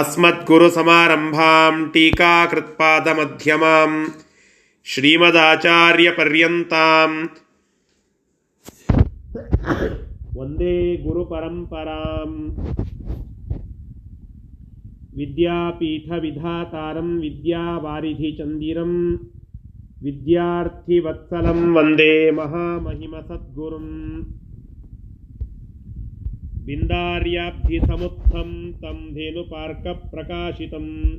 अस्मद्गुरुसमारम्भां टीकाकृत्पादमध्यमां श्रीमदाचार्यपर्यन्तां वंदे गुरुपरम्पराम् विद्यापीठविधातारं विद्यावारिधिचन्दिरं विद्यार्थिवत्सलं वंदे महामहिमसद्गुरुम् बिन्दार्याब्धिसमुत्थं तं धेनुपार्कप्रकाशितं।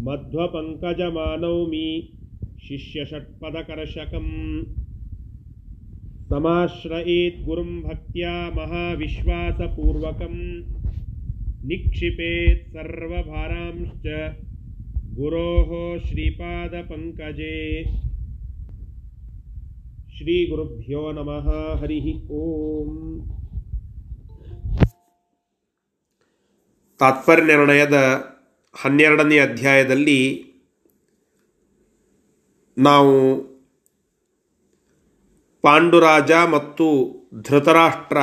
मध्वपङ्कजमानौमि शिष्यषट्पदकर्षकम्। समाश्रयेत् गुरुं भक्त्या महाविश्वासपूर्वकं निक्षिपेत् सर्वभारांश्च गुरोः श्रीपादपङ्कजे। श्रीगुरुभ्यो नमः, हरिः ओम्। ತಾತ್ಪರ್ಯ ನಿರ್ಣಯದ ಹನ್ನೆರಡನೇ ಅಧ್ಯಾಯದಲ್ಲಿ ನಾವು ಪಾಂಡುರಾಜ ಮತ್ತು ಧೃತರಾಷ್ಟ್ರ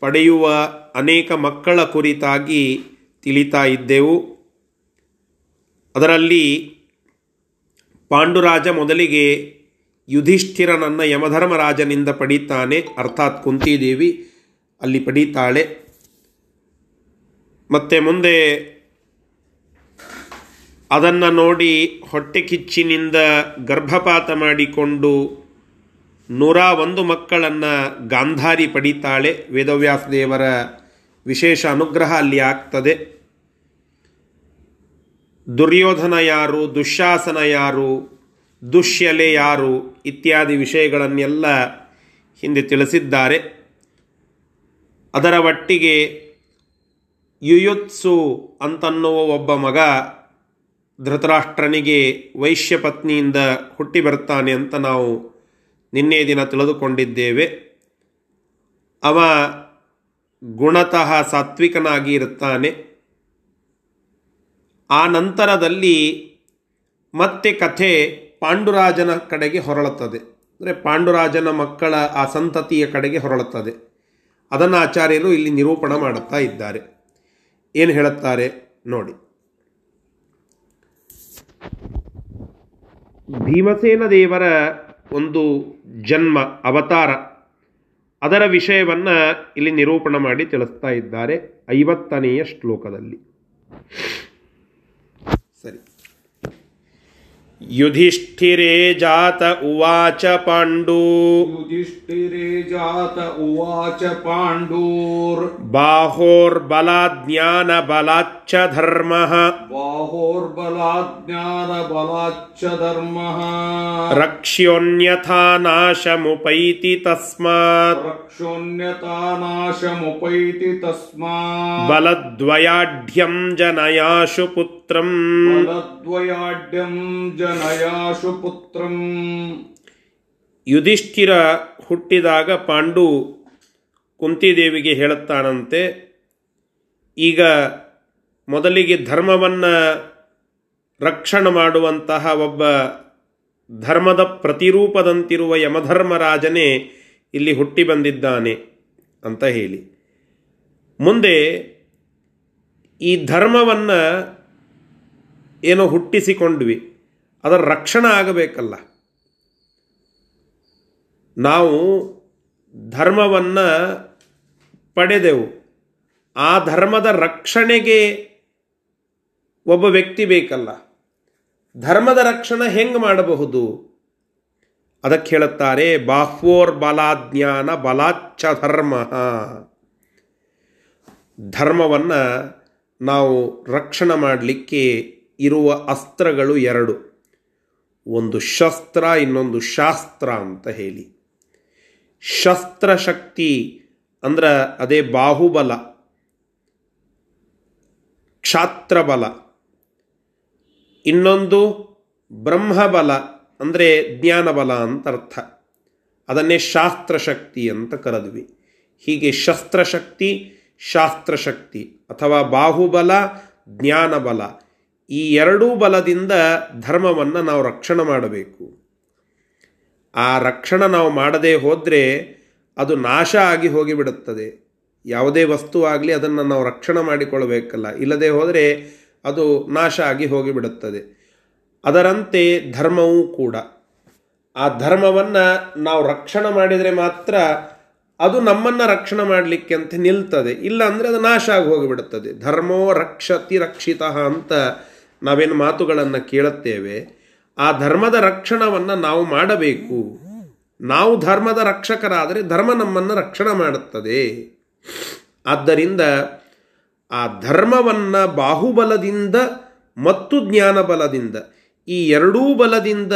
ಪಡೆಯುವ ಅನೇಕ ಮಕ್ಕಳ ಕುರಿತಾಗಿ ತಿಳಿತಾ ಇದ್ದೆವು. ಅದರಲ್ಲಿ ಪಾಂಡುರಾಜ ಮೊದಲಿಗೆ ಯುಧಿಷ್ಠಿರನನ್ನು ಯಮಧರ್ಮರಾಜನಿಂದ ಪಡೀತಾನೆ, ಅರ್ಥಾತ್ ಕುಂತಿದೇವಿ ಅಲ್ಲಿ ಪಡೀತಾಳೆ. ಮತ್ತು ಮುಂದೆ ಅದನ್ನು ನೋಡಿ ಹೊಟ್ಟೆ ಕಿಚ್ಚಿನಿಂದ ಗರ್ಭಪಾತ ಮಾಡಿಕೊಂಡು ನೂರ ಒಂದು ಮಕ್ಕಳನ್ನು ಗಾಂಧಾರಿ ಪಡಿತಾಳೆ. ವೇದವ್ಯಾಸ ದೇವರ ವಿಶೇಷ ಅನುಗ್ರಹ ಅಲ್ಲಿ ಆಗ್ತದೆ. ದುರ್ಯೋಧನ ಯಾರು ದುಶ್ಯಾಸನ ಯಾರು, ದುಶ್ಯಲೆ ಯಾರು ಇತ್ಯಾದಿ ವಿಷಯಗಳನ್ನೆಲ್ಲ ಹಿಂದೆ ತಿಳಿಸಿದ್ದಾರೆ. ಅದರ ಒಟ್ಟಿಗೆ ಯುಯುತ್ಸು ಅಂತನ್ನುವ ಒಬ್ಬ ಮಗ ಧೃತರಾಷ್ಟ್ರನಿಗೆ ವೈಶ್ಯ ಪತ್ನಿಯಿಂದ ಹುಟ್ಟಿ ಬರ್ತಾನೆ ಅಂತ ನಾವು ನಿನ್ನೆ ದಿನ ತಿಳಿದುಕೊಂಡಿದ್ದೇವೆ. ಅವ ಗುಣತಃ ಸಾತ್ವಿಕನಾಗಿ ಇರುತ್ತಾನೆ ಆ ನಂತರದಲ್ಲಿ ಮತ್ತೆ ಕಥೆ ಪಾಂಡುರಾಜನ ಕಡೆಗೆ ಹೊರಳುತ್ತದೆ. ಅಂದರೆ ಪಾಂಡುರಾಜನ ಮಕ್ಕಳ ಆ ಸಂತತಿಯ ಕಡೆಗೆ ಹೊರಳುತ್ತದೆ. ಅದನ್ನು ಆಚಾರ್ಯರು ಇಲ್ಲಿ ನಿರೂಪಣ ಮಾಡುತ್ತಾ ಇದ್ದಾರೆ. ಏನು ಹೇಳುತ್ತಾರೆ ನೋಡಿ. ಭೀಮಸೇನ ದೇವರ ಒಂದು ಜನ್ಮ, ಅವತಾರ, ಅದರ ವಿಷಯವನ್ನು ಇಲ್ಲಿ ನಿರೂಪಣ ಮಾಡಿ ತಿಳಿಸ್ತಾ ಇದ್ದಾರೆ ಐವತ್ತನೆಯ ಶ್ಲೋಕದಲ್ಲಿ ಸರಿ युधिष्ठिरे जात उवाच पाण्डु युधिष्ठिरे जात उवाच पाण्डूर् बाहोर्बलाज्ञानबलाच्च धर्मः बाहोर्बलाज्ञानबलाच्च धर्मः रक्ष्योऽन्यथा नाशमुपैति तस्मात् रक्षोऽन्यता नाशमुपैति तस्मात् बलद्वयाढ्यं जनयाशु पुत्रम् बलद्वयाढ्यं जनयाशु पुत्रम् ಯುಧಿಷ್ಠಿರ ಹುಟ್ಟಿದಾಗ ಪಾಂಡು ಕುಂತಿದೇವಿಗೆ ಹೇಳುತ್ತಾನಂತೆ ಈಗ ಮೊದಲಿಗೆ ಧರ್ಮವನ್ನು ರಕ್ಷಣೆ ಮಾಡುವಂತಹ ಒಬ್ಬ ಧರ್ಮದ ಪ್ರತಿರೂಪದಂತಿರುವ ಯಮಧರ್ಮರಾಜನೇ ಇಲ್ಲಿ ಹುಟ್ಟಿ ಬಂದಿದ್ದಾನೆ ಅಂತ ಹೇಳಿ ಮುಂದೆ ಈ ಧರ್ಮವನ್ನು ಏನೋ ಹುಟ್ಟಿಸಿಕೊಂಡ್ವಿ. ಅದರ ರಕ್ಷಣೆ ಆಗಬೇಕಲ್ಲ. ನಾವು ಧರ್ಮವನ್ನು ಪಡೆದೆವು. ಆ ಧರ್ಮದ ರಕ್ಷಣೆಗೆ ಒಬ್ಬ ವ್ಯಕ್ತಿ ಬೇಕಲ್ಲ. ಧರ್ಮದ ರಕ್ಷಣೆ ಹೆಂಗೆ ಮಾಡಬಹುದು? ಅದಕ್ಕೆ ಹೇಳುತ್ತಾರೆ, ಬಾಹ್ವೋರ್ ಬಲಾಜ್ಞಾನ ಬಲಾಚ್ಛ ಧರ್ಮ. ಧರ್ಮವನ್ನು ನಾವು ರಕ್ಷಣೆ ಮಾಡಲಿಕ್ಕೆ ಇರುವ ಅಸ್ತ್ರಗಳು ಎರಡು. ಒಂದು ಶಸ್ತ್ರ, ಇನ್ನೊಂದು ಶಾಸ್ತ್ರ ಅಂತ ಹೇಳಿ. ಶಸ್ತ್ರಶಕ್ತಿ ಅಂದ್ರೆ ಅದೇ ಬಾಹುಬಲ, ಕ್ಷಾತ್ರಬಲ. ಇನ್ನೊಂದು ಬ್ರಹ್ಮಬಲ ಅಂದರೆ ಜ್ಞಾನಬಲ ಅಂತ ಅರ್ಥ. ಅದನ್ನೇ ಶಾಸ್ತ್ರಶಕ್ತಿ ಅಂತ ಕರೆದ್ವಿ. ಹೀಗೆ ಶಸ್ತ್ರಶಕ್ತಿ, ಶಾಸ್ತ್ರಶಕ್ತಿ ಅಥವಾ ಬಾಹುಬಲ, ಜ್ಞಾನಬಲ ಈ ಎರಡೂ ಬಲದಿಂದ ಧರ್ಮವನ್ನು ನಾವು ರಕ್ಷಣೆ ಮಾಡಬೇಕು. ಆ ರಕ್ಷಣೆ ನಾವು ಮಾಡದೇ ಹೋದರೆ ಅದು ನಾಶ ಆಗಿ ಹೋಗಿಬಿಡುತ್ತದೆ. ಯಾವುದೇ ವಸ್ತು ಆಗಲಿ ಅದನ್ನು ನಾವು ರಕ್ಷಣೆ ಮಾಡಿಕೊಳ್ಳಬೇಕಲ್ಲ ಇಲ್ಲದೆ ಹೋದರೆ ಅದು ನಾಶ ಆಗಿ ಹೋಗಿಬಿಡುತ್ತದೆ. ಅದರಂತೆ ಧರ್ಮವೂ ಕೂಡ. ಆ ಧರ್ಮವನ್ನು ನಾವು ರಕ್ಷಣೆ ಮಾಡಿದರೆ ಮಾತ್ರ ಅದು ನಮ್ಮನ್ನು ರಕ್ಷಣೆ ಮಾಡಲಿಕ್ಕೆ ಅಂತ ನಿಲ್ತದೆ. ಇಲ್ಲ ಅಂದರೆ ಅದು ನಾಶ ಆಗಿ ಹೋಗಿಬಿಡುತ್ತದೆ. ಧರ್ಮೋ ರಕ್ಷತಿ ರಕ್ಷಿತ ಅಂತ ನಾವೇನು ಮಾತುಗಳನ್ನು ಕೇಳುತ್ತೇವೆ, ಆ ಧರ್ಮದ ರಕ್ಷಣವನ್ನು ನಾವು ಮಾಡಬೇಕು. ನಾವು ಧರ್ಮದ ರಕ್ಷಕರಾದರೆ ಧರ್ಮ ನಮ್ಮನ್ನು ರಕ್ಷಣೆ ಮಾಡುತ್ತದೆ. ಆದ್ದರಿಂದ ಆ ಧರ್ಮವನ್ನು ಬಾಹುಬಲದಿಂದ ಮತ್ತು ಜ್ಞಾನ ಬಲದಿಂದ ಈ ಎರಡೂ ಬಲದಿಂದ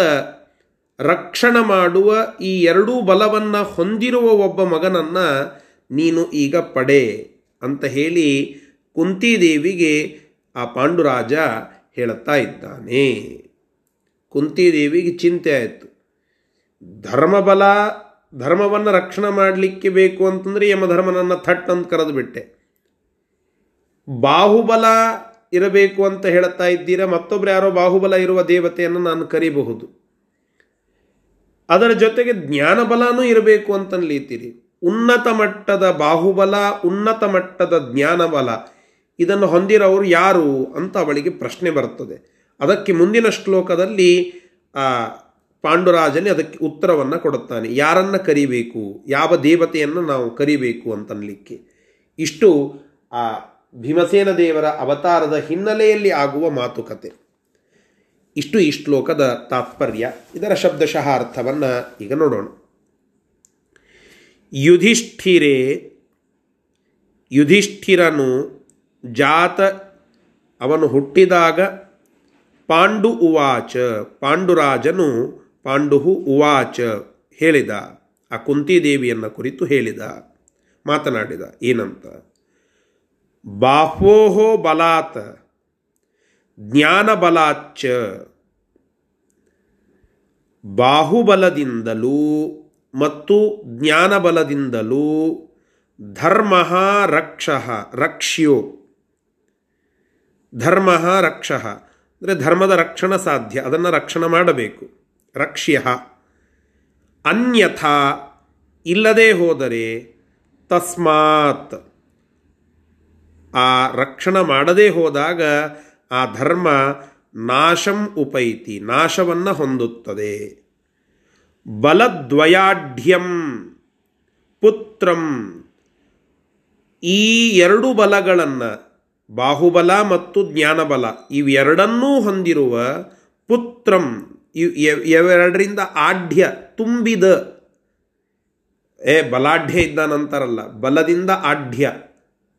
ರಕ್ಷಣೆ ಮಾಡುವ ಈ ಎರಡೂ ಬಲವನ್ನು ಹೊಂದಿರುವ ಒಬ್ಬ ಮಗನನ್ನು ನೀನು ಈಗ ಪಡೆ ಅಂತ ಹೇಳಿ ಕುಂತಿದೇವಿಗೆ ಆ ಪಾಂಡುರಾಜ ಹೇಳುತ್ತಾ ಇದ್ದಾನೆ. ಕುಂತಿದೇವಿಗೆ ಚಿಂತೆ ಆಯಿತು. ಧರ್ಮಬಲ, ಧರ್ಮವನ್ನು ರಕ್ಷಣೆ ಮಾಡಲಿಕ್ಕೆ ಬೇಕು ಅಂತಂದರೆ ಯಮಧರ್ಮನನ್ನು ಥಟ್ ಅಂತ ಕರೆದು ಬಿಟ್ಟೆ. ಬಾಹುಬಲ ಇರಬೇಕು ಅಂತ ಹೇಳ್ತಾ ಇದ್ದೀರಾ? ಮತ್ತೊಬ್ಬರು ಯಾರೋ ಬಾಹುಬಲ ಇರುವ ದೇವತೆಯನ್ನು ನಾನು ಕರಿಬಹುದು. ಅದರ ಜೊತೆಗೆ ಜ್ಞಾನಬಲನೂ ಇರಬೇಕು ಅಂತನ್ಲೀತೀರಿ ಉನ್ನತ ಮಟ್ಟದ ಬಾಹುಬಲ, ಉನ್ನತ ಮಟ್ಟದ ಜ್ಞಾನಬಲ ಇದನ್ನು ಹೊಂದಿರೋರು ಯಾರು ಅಂತ ಅವಳಿಗೆ ಪ್ರಶ್ನೆ ಬರುತ್ತದೆ. ಅದಕ್ಕೆ ಮುಂದಿನ ಶ್ಲೋಕದಲ್ಲಿ, ಆ, ಪಾಂಡುರಾಜನೇ ಅದಕ್ಕೆ ಉತ್ತರವನ್ನು ಕೊಡುತ್ತಾನೆ. ಯಾರನ್ನು ಕರಿಬೇಕು? ಯಾವ ದೇವತೆಯನ್ನು ನಾವು ಕರಿಬೇಕು ಅಂತನ್ಲಿಕ್ಕೆ ಇಷ್ಟು, ಆ, ಭೀಮಸೇನ ದೇವರ ಅವತಾರದ ಹಿನ್ನೆಲೆಯಲ್ಲಿ ಆಗುವ ಮಾತುಕತೆ. ಇಷ್ಟು ಈ ಶ್ಲೋಕದ ತಾತ್ಪರ್ಯ. ಇದರ ಶಬ್ದಶಃ ಅರ್ಥವನ್ನು ಈಗ ನೋಡೋಣ. ಯುಧಿಷ್ಠಿರೇ, ಯುಧಿಷ್ಠಿರನು ಜಾತ ಅವನು ಹುಟ್ಟಿದಾಗ ಪಾಂಡು ಉವಾಚ, ಪಾಂಡುರಾಜನು ಪಾಂಡುಹು ಉವಾಚ ಹೇಳಿದ. ಆ ಕುಂತಿದೇವಿಯನ್ನು ಕುರಿತು ಹೇಳಿದ, ಮಾತನಾಡಿದ. ಏನಂತ? ಬಾಹ್ವೋಹೋ ಬಲಾತ್ ಜ್ಞಾನಬಲಾಚ್ಚ ಬಾಹುಬಲದಿಂದಲೂ ಮತ್ತು ಜ್ಞಾನಬಲದಿಂದಲೂ ಧರ್ಮ ರಕ್ಷ, ರಕ್ಷ್ಯೋ. ಧರ್ಮ ರಕ್ಷ. ಅಂದರೆ ಧರ್ಮದ ರಕ್ಷಣ ಸಾಧ್ಯ. ಅದನ್ನು ರಕ್ಷಣೆ ಮಾಡಬೇಕು. ರಕ್ಷ್ಯ. ಅನ್ಯಥಾ. ಇಲ್ಲದೆ ಹೋದರೆ ತಸ್ಮಾತ್. ಆ ರಕ್ಷಣೆ ಮಾಡದೇ ಹೋದಾಗ ಆ ಧರ್ಮ ನಾಶಂ ಉಪೈತಿ. ನಾಶವನ್ನು ಹೊಂದುತ್ತದೆ. ಬಲದ್ವಯಾಢ್ಯಂ. ಪುತ್ರಂ. ಈ ಎರಡು ಬಲಗಳನ್ನು ಬಾಹುಬಲ ಮತ್ತು ಜ್ಞಾನಬಲ ಇವೆರಡನ್ನೂ ಹೊಂದಿರುವ ಪುತ್ರಂ ಇವೆರಡರಿಂದ ಆಢ್ಯ ತುಂಬಿದ. ಏ, ಬಲಾಢ್ಯ ಇದ್ದಾನಂತಾರಲ್ಲ ಬಲದಿಂದ ಆಢ್ಯ.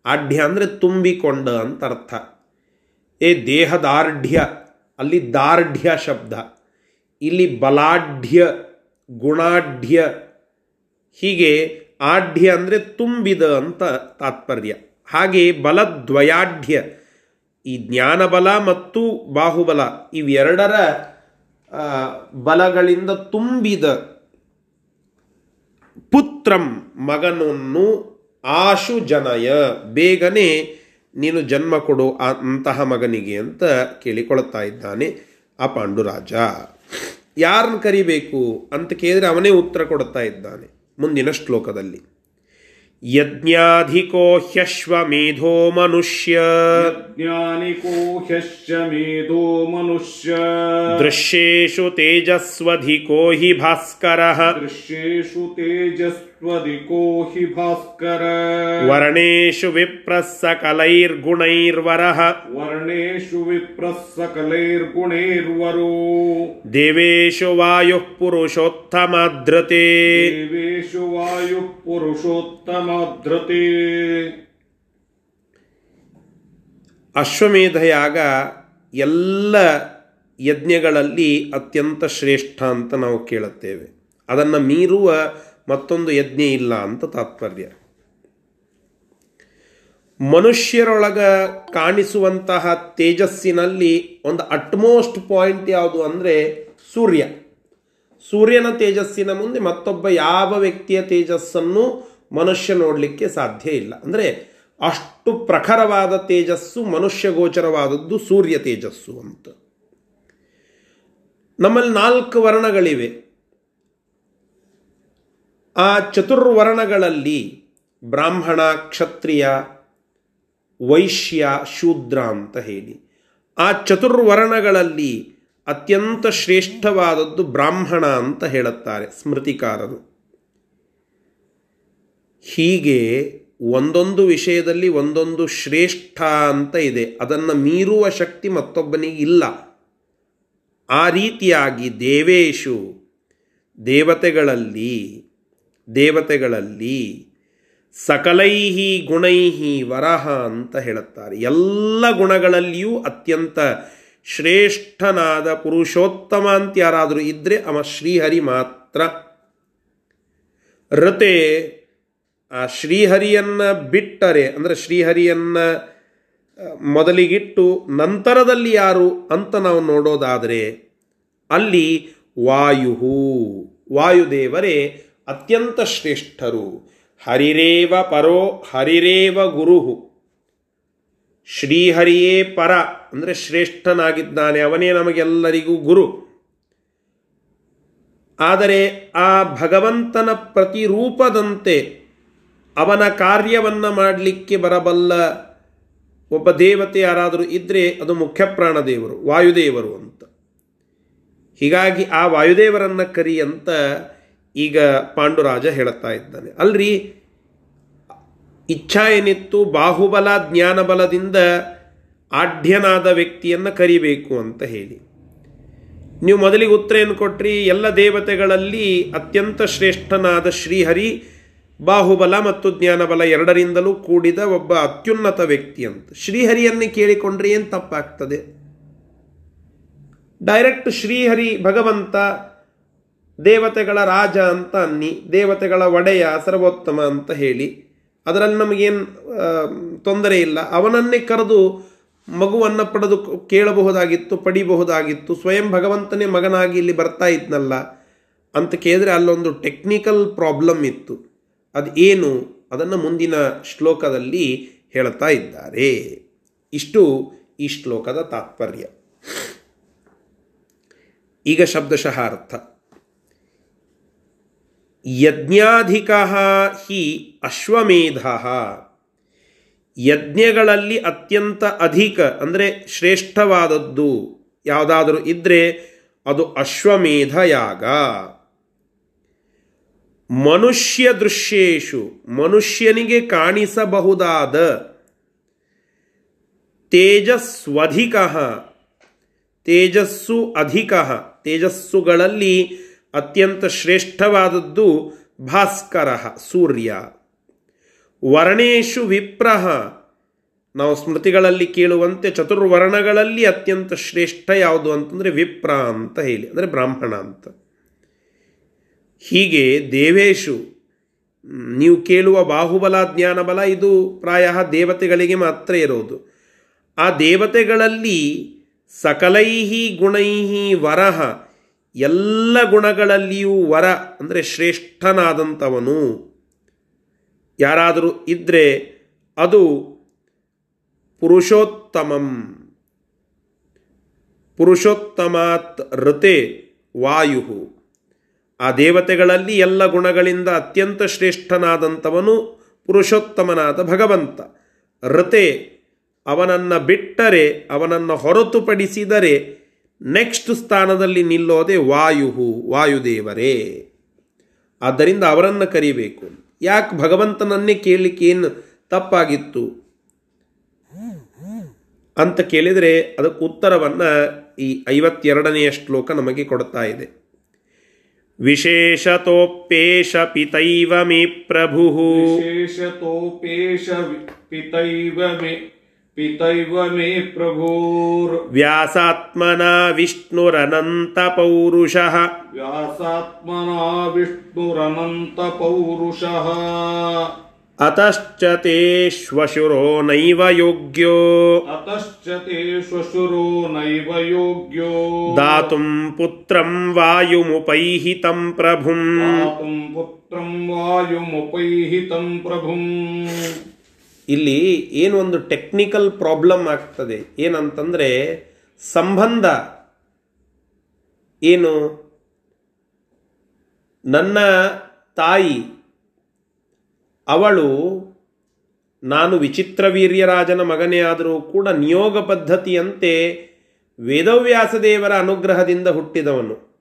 ಆಢ್ಯ ಅಂದರೆ ತುಂಬಿಕೊಂಡ ಅಂತ ಅರ್ಥ. ಏ, ದೇಹದಾರ್ಢ್ಯ, ಅಲ್ಲಿ ದಾರ್ಢ್ಯ ಶಬ್ದ. ಇಲ್ಲಿ ಬಲಾಢ್ಯ, ಗುಣಾಢ್ಯ, ಹೀಗೆ ಆಢ್ಯ ಅಂದರೆ ತುಂಬಿದ ಅಂತ ತಾತ್ಪರ್ಯ. ಹಾಗೆ ಬಲದ್ವಯಾಢ್ಯ, ಈ ಜ್ಞಾನಬಲ ಮತ್ತು ಬಾಹುಬಲ, ಇವೆರಡರ ಬಲಗಳಿಂದ ತುಂಬಿದ ಪುತ್ರಂ ಮಗನನ್ನು ಆಶು ಜನಯ. ಬೇಗನೆ ನೀನು ಜನ್ಮ ಕೊಡು ಅಂತಹ ಮಗನಿಗೆ ಅಂತ ಕೇಳಿಕೊಳ್ತಾ ಇದ್ದಾನೆ ಆ ಪಾಂಡುರಾಜ. ಯಾರನ್ನು ಕರಿಬೇಕು ಅಂತ ಕೇಳಿದರೆ ಅವನೇ ಉತ್ತರ ಕೊಡುತ್ತಾ ಇದ್ದಾನೆ ಮುಂದಿನ ಶ್ಲೋಕದಲ್ಲಿ. ಯಜ್ಞಾಧಿಕೋ ಹ್ಯಶ್ವಮೇಧೋ ಮನುಷ್ಯ ಯಜ್ಞಾನಿಕೋ ಹ್ಯಶ್ವಮೇಧೋ ಮನುಷ್ಯ ದೃಶ್ಯೇಷು ತೇಜಸ್ವಧಿಕೋ ಹಿ ಭಾಸ್ಕರ ದೃಶ್ಯೇಷು ತೇಜಸ್ವದಿಕೋ ಹಿ ಭಾಸ್ಕರ ವರ್ಣೇಶು ವಿಪ್ರಃ ಸಕಲೈರ್ಗುಣೈರ್ವರಃ ವರ್ಣೇಷು ವಿಪ್ರಃ ಸಕಲೈರ್ಗುಣೈರ್ವರೋ ದೇವೇಶು ವಾಯುಃ ಪುರುಷೋತ್ತಮದ್ರತೆ ಅಶ್ವಮೇಧ ಯಾಗ ಅಶ್ವಮೇಧಯಾಗ ಎಲ್ಲ ಯಜ್ಞಗಳಲ್ಲಿ ಅತ್ಯಂತ ಶ್ರೇಷ್ಠ ಅಂತ ನಾವು ಕೇಳುತ್ತೇವೆ. ಅದನ್ನು ಮೀರುವ ಮತ್ತೊಂದು ಯಜ್ಞ ಇಲ್ಲ ಅಂತ ತಾತ್ಪರ್ಯ. ಮನುಷ್ಯರೊಳಗ ಕಾಣಿಸುವಂತಹ ತೇಜಸ್ಸಿನಲ್ಲಿ ಒಂದು ಅಟ್ಮೋಸ್ಟ್ ಪಾಯಿಂಟ್ ಯಾವುದು ಅಂದರೆ ಸೂರ್ಯ. ಸೂರ್ಯನ ತೇಜಸ್ಸಿನ ಮುಂದೆ ಮತ್ತೊಬ್ಬ ಯಾವ ವ್ಯಕ್ತಿಯ ತೇಜಸ್ಸನ್ನು ಮನುಷ್ಯ ನೋಡಲಿಕ್ಕೆ ಸಾಧ್ಯ ಇಲ್ಲ. ಅಂದರೆ ಅಷ್ಟು ಪ್ರಖರವಾದ ತೇಜಸ್ಸು ಮನುಷ್ಯ ಗೋಚರವಾದದ್ದು ಸೂರ್ಯ ತೇಜಸ್ಸು ಅಂತ. ನಮ್ಮಲ್ಲಿ ನಾಲ್ಕು ವರ್ಣಗಳಿವೆ. ಆ ಚತುರ್ವರ್ಣಗಳಲ್ಲಿ ಬ್ರಾಹ್ಮಣ, ಕ್ಷತ್ರಿಯ, ವೈಶ್ಯ, ಶೂದ್ರ ಅಂತ ಹೇಳಿ. ಆ ಚತುರ್ವರ್ಣಗಳಲ್ಲಿ ಅತ್ಯಂತ ಶ್ರೇಷ್ಠವಾದದ್ದು ಬ್ರಾಹ್ಮಣ ಅಂತ ಹೇಳುತ್ತಾರೆ ಸ್ಮೃತಿಕಾರರು. ಹೀಗೆ ಒಂದೊಂದು ವಿಷಯದಲ್ಲಿ ಒಂದೊಂದು ಶ್ರೇಷ್ಠ ಅಂತ ಇದೆ. ಅದನ್ನು ಮೀರುವ ಶಕ್ತಿ ಮತ್ತೊಬ್ಬನಿಗೆ ಇಲ್ಲ. ಆ ರೀತಿಯಾಗಿ ದೇವೇಶು ದೇವತೆಗಳಲ್ಲಿ ದೇವತೆಗಳಲ್ಲಿ ಸಕಲೈಹಿ ಗುಣೈಹಿ ವರಹ ಅಂತ ಹೇಳುತ್ತಾರೆ. ಎಲ್ಲ ಗುಣಗಳಲ್ಲಿಯೂ ಅತ್ಯಂತ ಶ್ರೇಷ್ಠನಾದ ಪುರುಷೋತ್ತಮ ಅಂತ ಯಾರಾದರೂ ಇದ್ದರೆ ಅವ ಶ್ರೀಹರಿ ಮಾತ್ರ. ರತೆ, ಆ ಶ್ರೀಹರಿಯನ್ನು ಬಿಟ್ಟರೆ, ಅಂದರೆ ಶ್ರೀಹರಿಯನ್ನ ಮೊದಲಿಗಿಟ್ಟು ನಂತರದಲ್ಲಿ ಯಾರು ಅಂತ ನಾವು ನೋಡೋದಾದರೆ ಅಲ್ಲಿ ವಾಯು ವಾಯುದೇವರೇ ಅತ್ಯಂತ ಶ್ರೇಷ್ಠರು ಹರಿರೇವ ಪರೋ, ಹರಿರೇವ ಗುರುಹು. ಶ್ರೀಹರಿಯೇ ಪರ, ಅಂದರೆ ಶ್ರೇಷ್ಠನಾಗಿದ್ದಾನೆ, ಅವನೇ ನಮಗೆಲ್ಲರಿಗೂ ಗುರು. ಆದರೆ ಆ ಭಗವಂತನ ಪ್ರತಿರೂಪದಂತೆ ಅವನ ಕಾರ್ಯವನ್ನು ಮಾಡಲಿಕ್ಕೆ ಬರಬಲ್ಲ ಒಬ್ಬ ದೇವತೆ ಯಾರಾದರೂ ಇದ್ದರೆ ಅದು ಮುಖ್ಯಪ್ರಾಣ ದೇವರು, ವಾಯುದೇವರು ಅಂತ. ಹೀಗಾಗಿ ಆ ವಾಯುದೇವರನ್ನು ಕರಿ ಅಂತ ಈಗ ಪಾಂಡುರಾಜ ಹೇಳುತ್ತಾ ಇದ್ದಾನೆ. ಅಲ್ರಿ, ಇಚ್ಛಾ ಏನಿತ್ತು ಬಾಹುಬಲ ಜ್ಞಾನಬಲದಿಂದ ಆಢ್ಯನಾದ ವ್ಯಕ್ತಿಯನ್ನು ಕರಿಬೇಕು ಅಂತ ಹೇಳಿ. ನೀವು ಮೊದಲಿಗೆ ಉತ್ತರ ಏನು ಕೊಟ್ರಿ? ಎಲ್ಲ ದೇವತೆಗಳಲ್ಲಿ ಅತ್ಯಂತ ಶ್ರೇಷ್ಠನಾದ ಶ್ರೀಹರಿ, ಬಾಹುಬಲ ಮತ್ತು ಜ್ಞಾನಬಲ ಎರಡರಿಂದಲೂ ಕೂಡಿದ ಒಬ್ಬ ಅತ್ಯುನ್ನತ ವ್ಯಕ್ತಿ ಅಂತ. ಶ್ರೀಹರಿಯನ್ನೇ ಕೇಳಿಕೊಂಡ್ರೆ ಏನು ತಪ್ಪಾಗ್ತದೆ? ಡೈರೆಕ್ಟ್ ಶ್ರೀಹರಿ ಭಗವಂತ ದೇವತೆಗಳ ರಾಜ ಅಂತ ಅನ್ನಿ, ದೇವತೆಗಳ ಒಡೆಯ, ಸರ್ವೋತ್ತಮ ಅಂತ ಹೇಳಿ, ಅದರಲ್ಲಿ ನಮಗೇನು ತೊಂದರೆ ಇಲ್ಲ. ಅವನನ್ನೇ ಕರೆದು ಮಗುವನ್ನು ಪಡೆದು ಕೇಳಬಹುದಾಗಿತ್ತು, ಪಡಿಬಹುದಾಗಿತ್ತು, ಸ್ವಯಂ ಭಗವಂತನೇ ಮಗನಾಗಿ ಇಲ್ಲಿ ಬರ್ತಾ ಇದ್ನಲ್ಲ ಅಂತ ಕೇಳಿದ್ರೆ ಅಲ್ಲೊಂದು ಟೆಕ್ನಿಕಲ್ ಪ್ರಾಬ್ಲಮ್ ಇತ್ತು. ಅದು ಏನು? ಅದನ್ನು ಮುಂದಿನ ಶ್ಲೋಕದಲ್ಲಿ ಹೇಳ್ತಾ ಇದ್ದಾರೆ. ಇಷ್ಟು ಈ ಶ್ಲೋಕದ ತಾತ್ಪರ್ಯ. ಈಗ ಶಬ್ದಶಃ ಅರ್ಥ. ಯಜ್ಞಾಧಿಕ ಹಿ ಅಶ್ವಮೇಧ. ಯಜ್ಞಗಳಲ್ಲಿ ಅತ್ಯಂತ ಅಧಿಕ, ಅಂದರೆ ಶ್ರೇಷ್ಠವಾದದ್ದು ಯಾವುದಾದರೂ ಇದ್ದರೆ ಅದು ಅಶ್ವಮೇಧ ಯಾಗ ಮನುಷ್ಯ ದೃಶ್ಯೇಶು ಮನುಷ್ಯನಿಗೆ ಕಾಣಿಸಬಹುದಾದ ತೇಜಸ್ವಧಿಕ, ತೇಜಸ್ಸು ಅಧಿಕ, ತೇಜಸ್ಸುಗಳಲ್ಲಿ ಅತ್ಯಂತ ಶ್ರೇಷ್ಠವಾದದ್ದು ಭಾಸ್ಕರ, ಸೂರ್ಯ. ವರ್ಣೇಶು ವಿಪ್ರಹ. ನಾವು ಸ್ಮೃತಿಗಳಲ್ಲಿ ಕೇಳುವಂತೆ ಚತುರ್ವರ್ಣಗಳಲ್ಲಿ ಅತ್ಯಂತ ಶ್ರೇಷ್ಠ ಯಾವುದು ಅಂತಂದರೆ ವಿಪ್ರ ಅಂತ ಹೇಳಿ, ಅಂದರೆ ಬ್ರಾಹ್ಮಣ ಅಂತ. ಹೀಗೆ ದೇವೇಶು, ನೀವು ಕೇಳುವ ಬಾಹುಬಲ, ಜ್ಞಾನಬಲ, ಇದು ಪ್ರಾಯ ದೇವತೆಗಳಿಗೆ ಮಾತ್ರ ಇರೋದು. ಆ ದೇವತೆಗಳಲ್ಲಿ ಸಕಲೈಹಿ ಗುಣೈಹಿ ವರಹ ಎಲ್ಲ ಗುಣಗಳಲ್ಲಿಯೂ ವರ ಅಂದರೆ ಶ್ರೇಷ್ಠನಾದಂಥವನು. ಯಾರಾದರೂ ಇದ್ದರೆ ಅದು ಪುರುಷೋತ್ತಮಂ. ಪುರುಷೋತ್ತಮಾತ್ ಋತೆ ವಾಯು ಆ ದೇವತೆಗಳಲ್ಲಿ ಎಲ್ಲ ಗುಣಗಳಿಂದ ಅತ್ಯಂತ ಶ್ರೇಷ್ಠನಾದಂಥವನು ಪುರುಷೋತ್ತಮನಾದ ಭಗವಂತ. ಋತೆ ಅವನನ್ನು ಬಿಟ್ಟರೆ, ಅವನನ್ನು ಹೊರತುಪಡಿಸಿದರೆ ನೆಕ್ಸ್ಟ್ ಸ್ಥಾನದಲ್ಲಿ ನಿಲ್ಲೋದೆ ವಾಯುಹು, ವಾಯುದೇವರೇ. ಆದ್ದರಿಂದ ಅವರನ್ನು ಕರಿಬೇಕು. ಯಾಕೆ ಭಗವಂತನನ್ನೇ ಕೇಳಲಿಕ್ಕೆ ಏನು ತಪ್ಪಾಗಿತ್ತು? ಅಂತ ಕೇಳಿದರೆ ಅದಕ್ಕೆ ಉತ್ತರವನ್ನು ಈ ಐವತ್ತೆರಡನೆಯ ಶ್ಲೋಕ ನಮಗೆ ಕೊಡ್ತಾ ಇದೆ. ವಿಶೇಷತೋಪೇಶ ಪಿತೈವ ಮೇ ಪ್ರಭು. ವಿಶೇಷತೋಪೇಶ ಪಿತೈವ ಮೇ पितैव मे प्रभोर्व्यासात्मना विष्णुरनन्तपौरुषः व्यासात्मना विष्णुरनन्तपौरुषः अतश्च ते श्वशुरो नैव योग्यो अतश्च ते श्वशुरो नैव योग्यो दातुं पुत्रं वायुमुपैहितं प्रभुम् दातुं पुत्रं वायुमुपैहितं प्रभुम् ಇಲ್ಲಿ ಏನು ಒಂದು ಟೆಕ್ನಿಕಲ್ ಪ್ರಾಬ್ಲಮ್ ಆಗ್ತದೆ? ಏನಂತಂದರೆ ಸಂಬಂಧ. ಏನು? ನನ್ನ ತಾಯಿ. ಅವಳು ನಾನು ವಿಚಿತ್ರ ವೀರ್ಯರಾಜನ ಮಗನೇ ಆದರೂ ಕೂಡ ನಿಯೋಗ ಪದ್ಧತಿಯಂತೆ ವೇದವ್ಯಾಸ ದೇವರ ಅನುಗ್ರಹದಿಂದ ಹುಟ್ಟಿದವನು.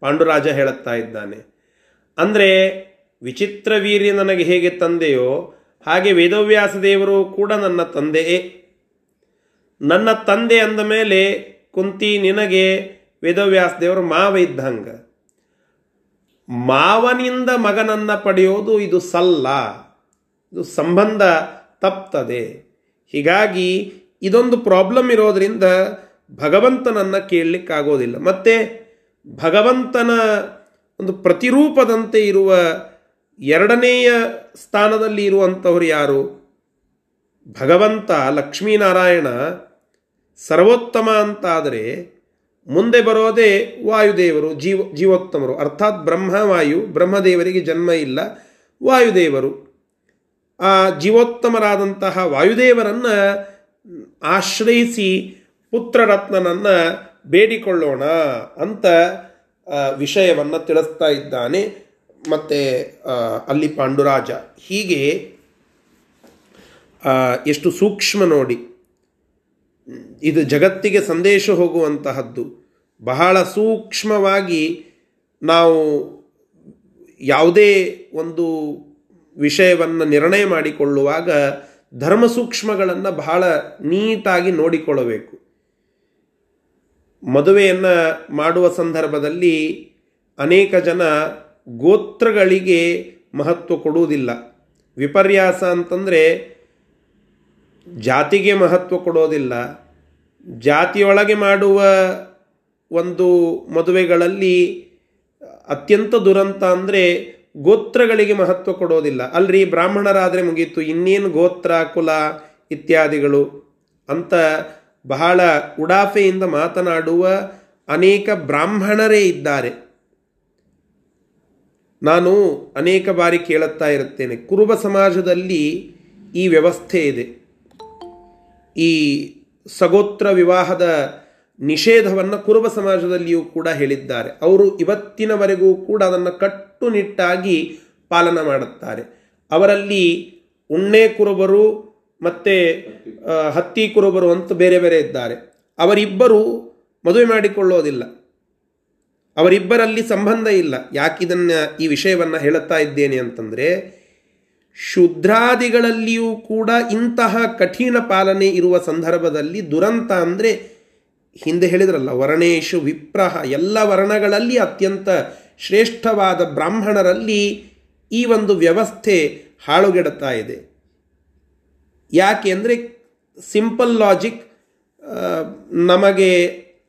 ಪಾಂಡುರಾಜ ಹೇಳುತ್ತಾ ಇದ್ದಾನೆ. ಅಂದರೆ ವಿಚಿತ್ರ ವೀರ್ಯ ನನಗೆ ಹೇಗೆ ತಂದೆಯೋ ಹಾಗೆ ವೇದವ್ಯಾಸ ದೇವರು ಕೂಡ ನನ್ನ ತಂದೆಯೇ. ನನ್ನ ತಂದೆ ಅಂದ ಮೇಲೆ ಕುಂತಿ ನಿನಗೆ ವೇದವ್ಯಾಸ ದೇವರು ಮಾವ ಇದ್ದಂಗ. ಮಾವನಿಂದ ಮಗನನ್ನು ಪಡೆಯೋದು ಇದು ಸಲ್ಲ. ಇದು ಸಂಬಂಧ ತಪ್ತದೆ. ಹೀಗಾಗಿ ಇದೊಂದು ಪ್ರಾಬ್ಲಮ್ ಇರೋದರಿಂದ ಭಗವಂತನನ್ನು ಕೇಳಲಿಕ್ಕಾಗೋದಿಲ್ಲ. ಮತ್ತು ಭಗವಂತನ ಒಂದು ಪ್ರತಿರೂಪದಂತೆ ಇರುವ ಎರಡನೆಯ ಸ್ಥಾನದಲ್ಲಿ ಇರುವಂಥವ್ರು ಯಾರು? ಭಗವಂತ, ಲಕ್ಷ್ಮೀನಾರಾಯಣ. ಸರ್ವೋತ್ತಮ ಅಂತಾದರೆ ಮುಂದೆ ಬರೋದೇ ವಾಯುದೇವರು, ಜೀವ, ಜೀವೋತ್ತಮರು. ಅರ್ಥಾತ್ ಬ್ರಹ್ಮವಾಯು ಬ್ರಹ್ಮದೇವರಿಗೆ ಜನ್ಮ ಇಲ್ಲ, ವಾಯುದೇವರು. ಆ ಜೀವೋತ್ತಮರಾದಂತಹ ವಾಯುದೇವರನ್ನು ಆಶ್ರಯಿಸಿ ಪುತ್ರರತ್ನನನ್ನು ಬೇಡಿಕೊಳ್ಳೋಣ ಅಂತ ವಿಷಯವನ್ನು ತಿಳಿಸ್ತಾ ಇದ್ದಾನೆ. ಮತ್ತು ಅಲ್ಲಿ ಪಾಂಡುರಾಜ ಹೀಗೆ ಎಷ್ಟು ಸೂಕ್ಷ್ಮ ನೋಡಿ, ಇದು ಜಗತ್ತಿಗೆ ಸಂದೇಶ ಹೋಗುವಂತಹದ್ದು. ಬಹಳ ಸೂಕ್ಷ್ಮವಾಗಿ ನಾವು ಯಾವುದೇ ಒಂದು ವಿಷಯವನ್ನು ನಿರ್ಣಯ ಮಾಡಿಕೊಳ್ಳುವಾಗ ಧರ್ಮ ಸೂಕ್ಷ್ಮಗಳನ್ನು ಬಹಳ ನೀಟಾಗಿ ನೋಡಿಕೊಳ್ಳಬೇಕು. ಮದುವೆಯನ್ನು ಮಾಡುವ ಸಂದರ್ಭದಲ್ಲಿ ಅನೇಕ ಜನ ಗೋತ್ರಗಳಿಗೆ ಮಹತ್ವ ಕೊಡುವುದಿಲ್ಲ. ವಿಪರ್ಯಾಸ ಅಂತಂದರೆ ಜಾತಿಗೆ ಮಹತ್ವ ಕೊಡೋದಿಲ್ಲ. ಜಾತಿಯೊಳಗೆ ಮಾಡುವ ಒಂದು ಮದುವೆಗಳಲ್ಲಿ ಅತ್ಯಂತ ದುರಂತ ಅಂದರೆ ಗೋತ್ರಗಳಿಗೆ ಮಹತ್ವ ಕೊಡೋದಿಲ್ಲ. ಅಲ್ರಿ ಬ್ರಾಹ್ಮಣರಾದರೆ ಮುಗೀತು, ಇನ್ನೇನು ಗೋತ್ರ, ಕುಲ ಇತ್ಯಾದಿಗಳು ಅಂತ ಬಹಳ ಉಡಾಫೆಯಿಂದ ಮಾತನಾಡುವ ಅನೇಕ ಬ್ರಾಹ್ಮಣರೇ ಇದ್ದಾರೆ. ನಾನು ಅನೇಕ ಬಾರಿ ಕೇಳುತ್ತಾ ಇರುತ್ತೇನೆ. ಕುರುಬ ಸಮಾಜದಲ್ಲಿ ಈ ವ್ಯವಸ್ಥೆ ಇದೆ. ಈ ಸಗೋತ್ರ ವಿವಾಹದ ನಿಷೇಧವನ್ನು ಕುರುಬ ಸಮಾಜದಲ್ಲಿಯೂ ಕೂಡ ಹೇಳಿದ್ದಾರೆ. ಅವರು ಇವತ್ತಿನವರೆಗೂ ಕೂಡ ಅದನ್ನು ಕಟ್ಟುನಿಟ್ಟಾಗಿ ಪಾಲನ ಮಾಡುತ್ತಾರೆ. ಅವರಲ್ಲಿ ಉಣ್ಣೆ ಕುರುಬರು ಮತ್ತು ಹತ್ತಿ ಕುರುಬರು ಅಂತ ಬೇರೆ ಬೇರೆ ಇದ್ದಾರೆ. ಅವರಿಬ್ಬರು ಮದುವೆ ಮಾಡಿಕೊಳ್ಳೋದಿಲ್ಲ. ಅವರಿಬ್ಬರಲ್ಲಿ ಸಂಬಂಧ ಇಲ್ಲ. ಯಾಕಿದನ್ನು ಈ ವಿಷಯವನ್ನು ಹೇಳುತ್ತಾ ಇದ್ದೇನೆ ಅಂತಂದರೆ, ಶುದ್ರಾದಿಗಳಲ್ಲಿಯೂ ಕೂಡ ಇಂತಹ ಕಠಿಣ ಪಾಲನೆ ಇರುವ ಸಂದರ್ಭದಲ್ಲಿ ದುರಂತ ಅಂದರೆ, ಹಿಂದೆ ಹೇಳಿದ್ರಲ್ಲ, ವರ್ಣೇಶು, ವಿಪ್ರಹ, ಎಲ್ಲ ವರ್ಣಗಳಲ್ಲಿ ಅತ್ಯಂತ ಶ್ರೇಷ್ಠವಾದ ಬ್ರಾಹ್ಮಣರಲ್ಲಿ ಈ ಒಂದು ವ್ಯವಸ್ಥೆ ಹಾಳುಗೆಡುತ್ತಾ ಇದೆ. ಯಾಕೆ ಅಂದರೆ, ಸಿಂಪಲ್ ಲಾಜಿಕ್ ನಮಗೆ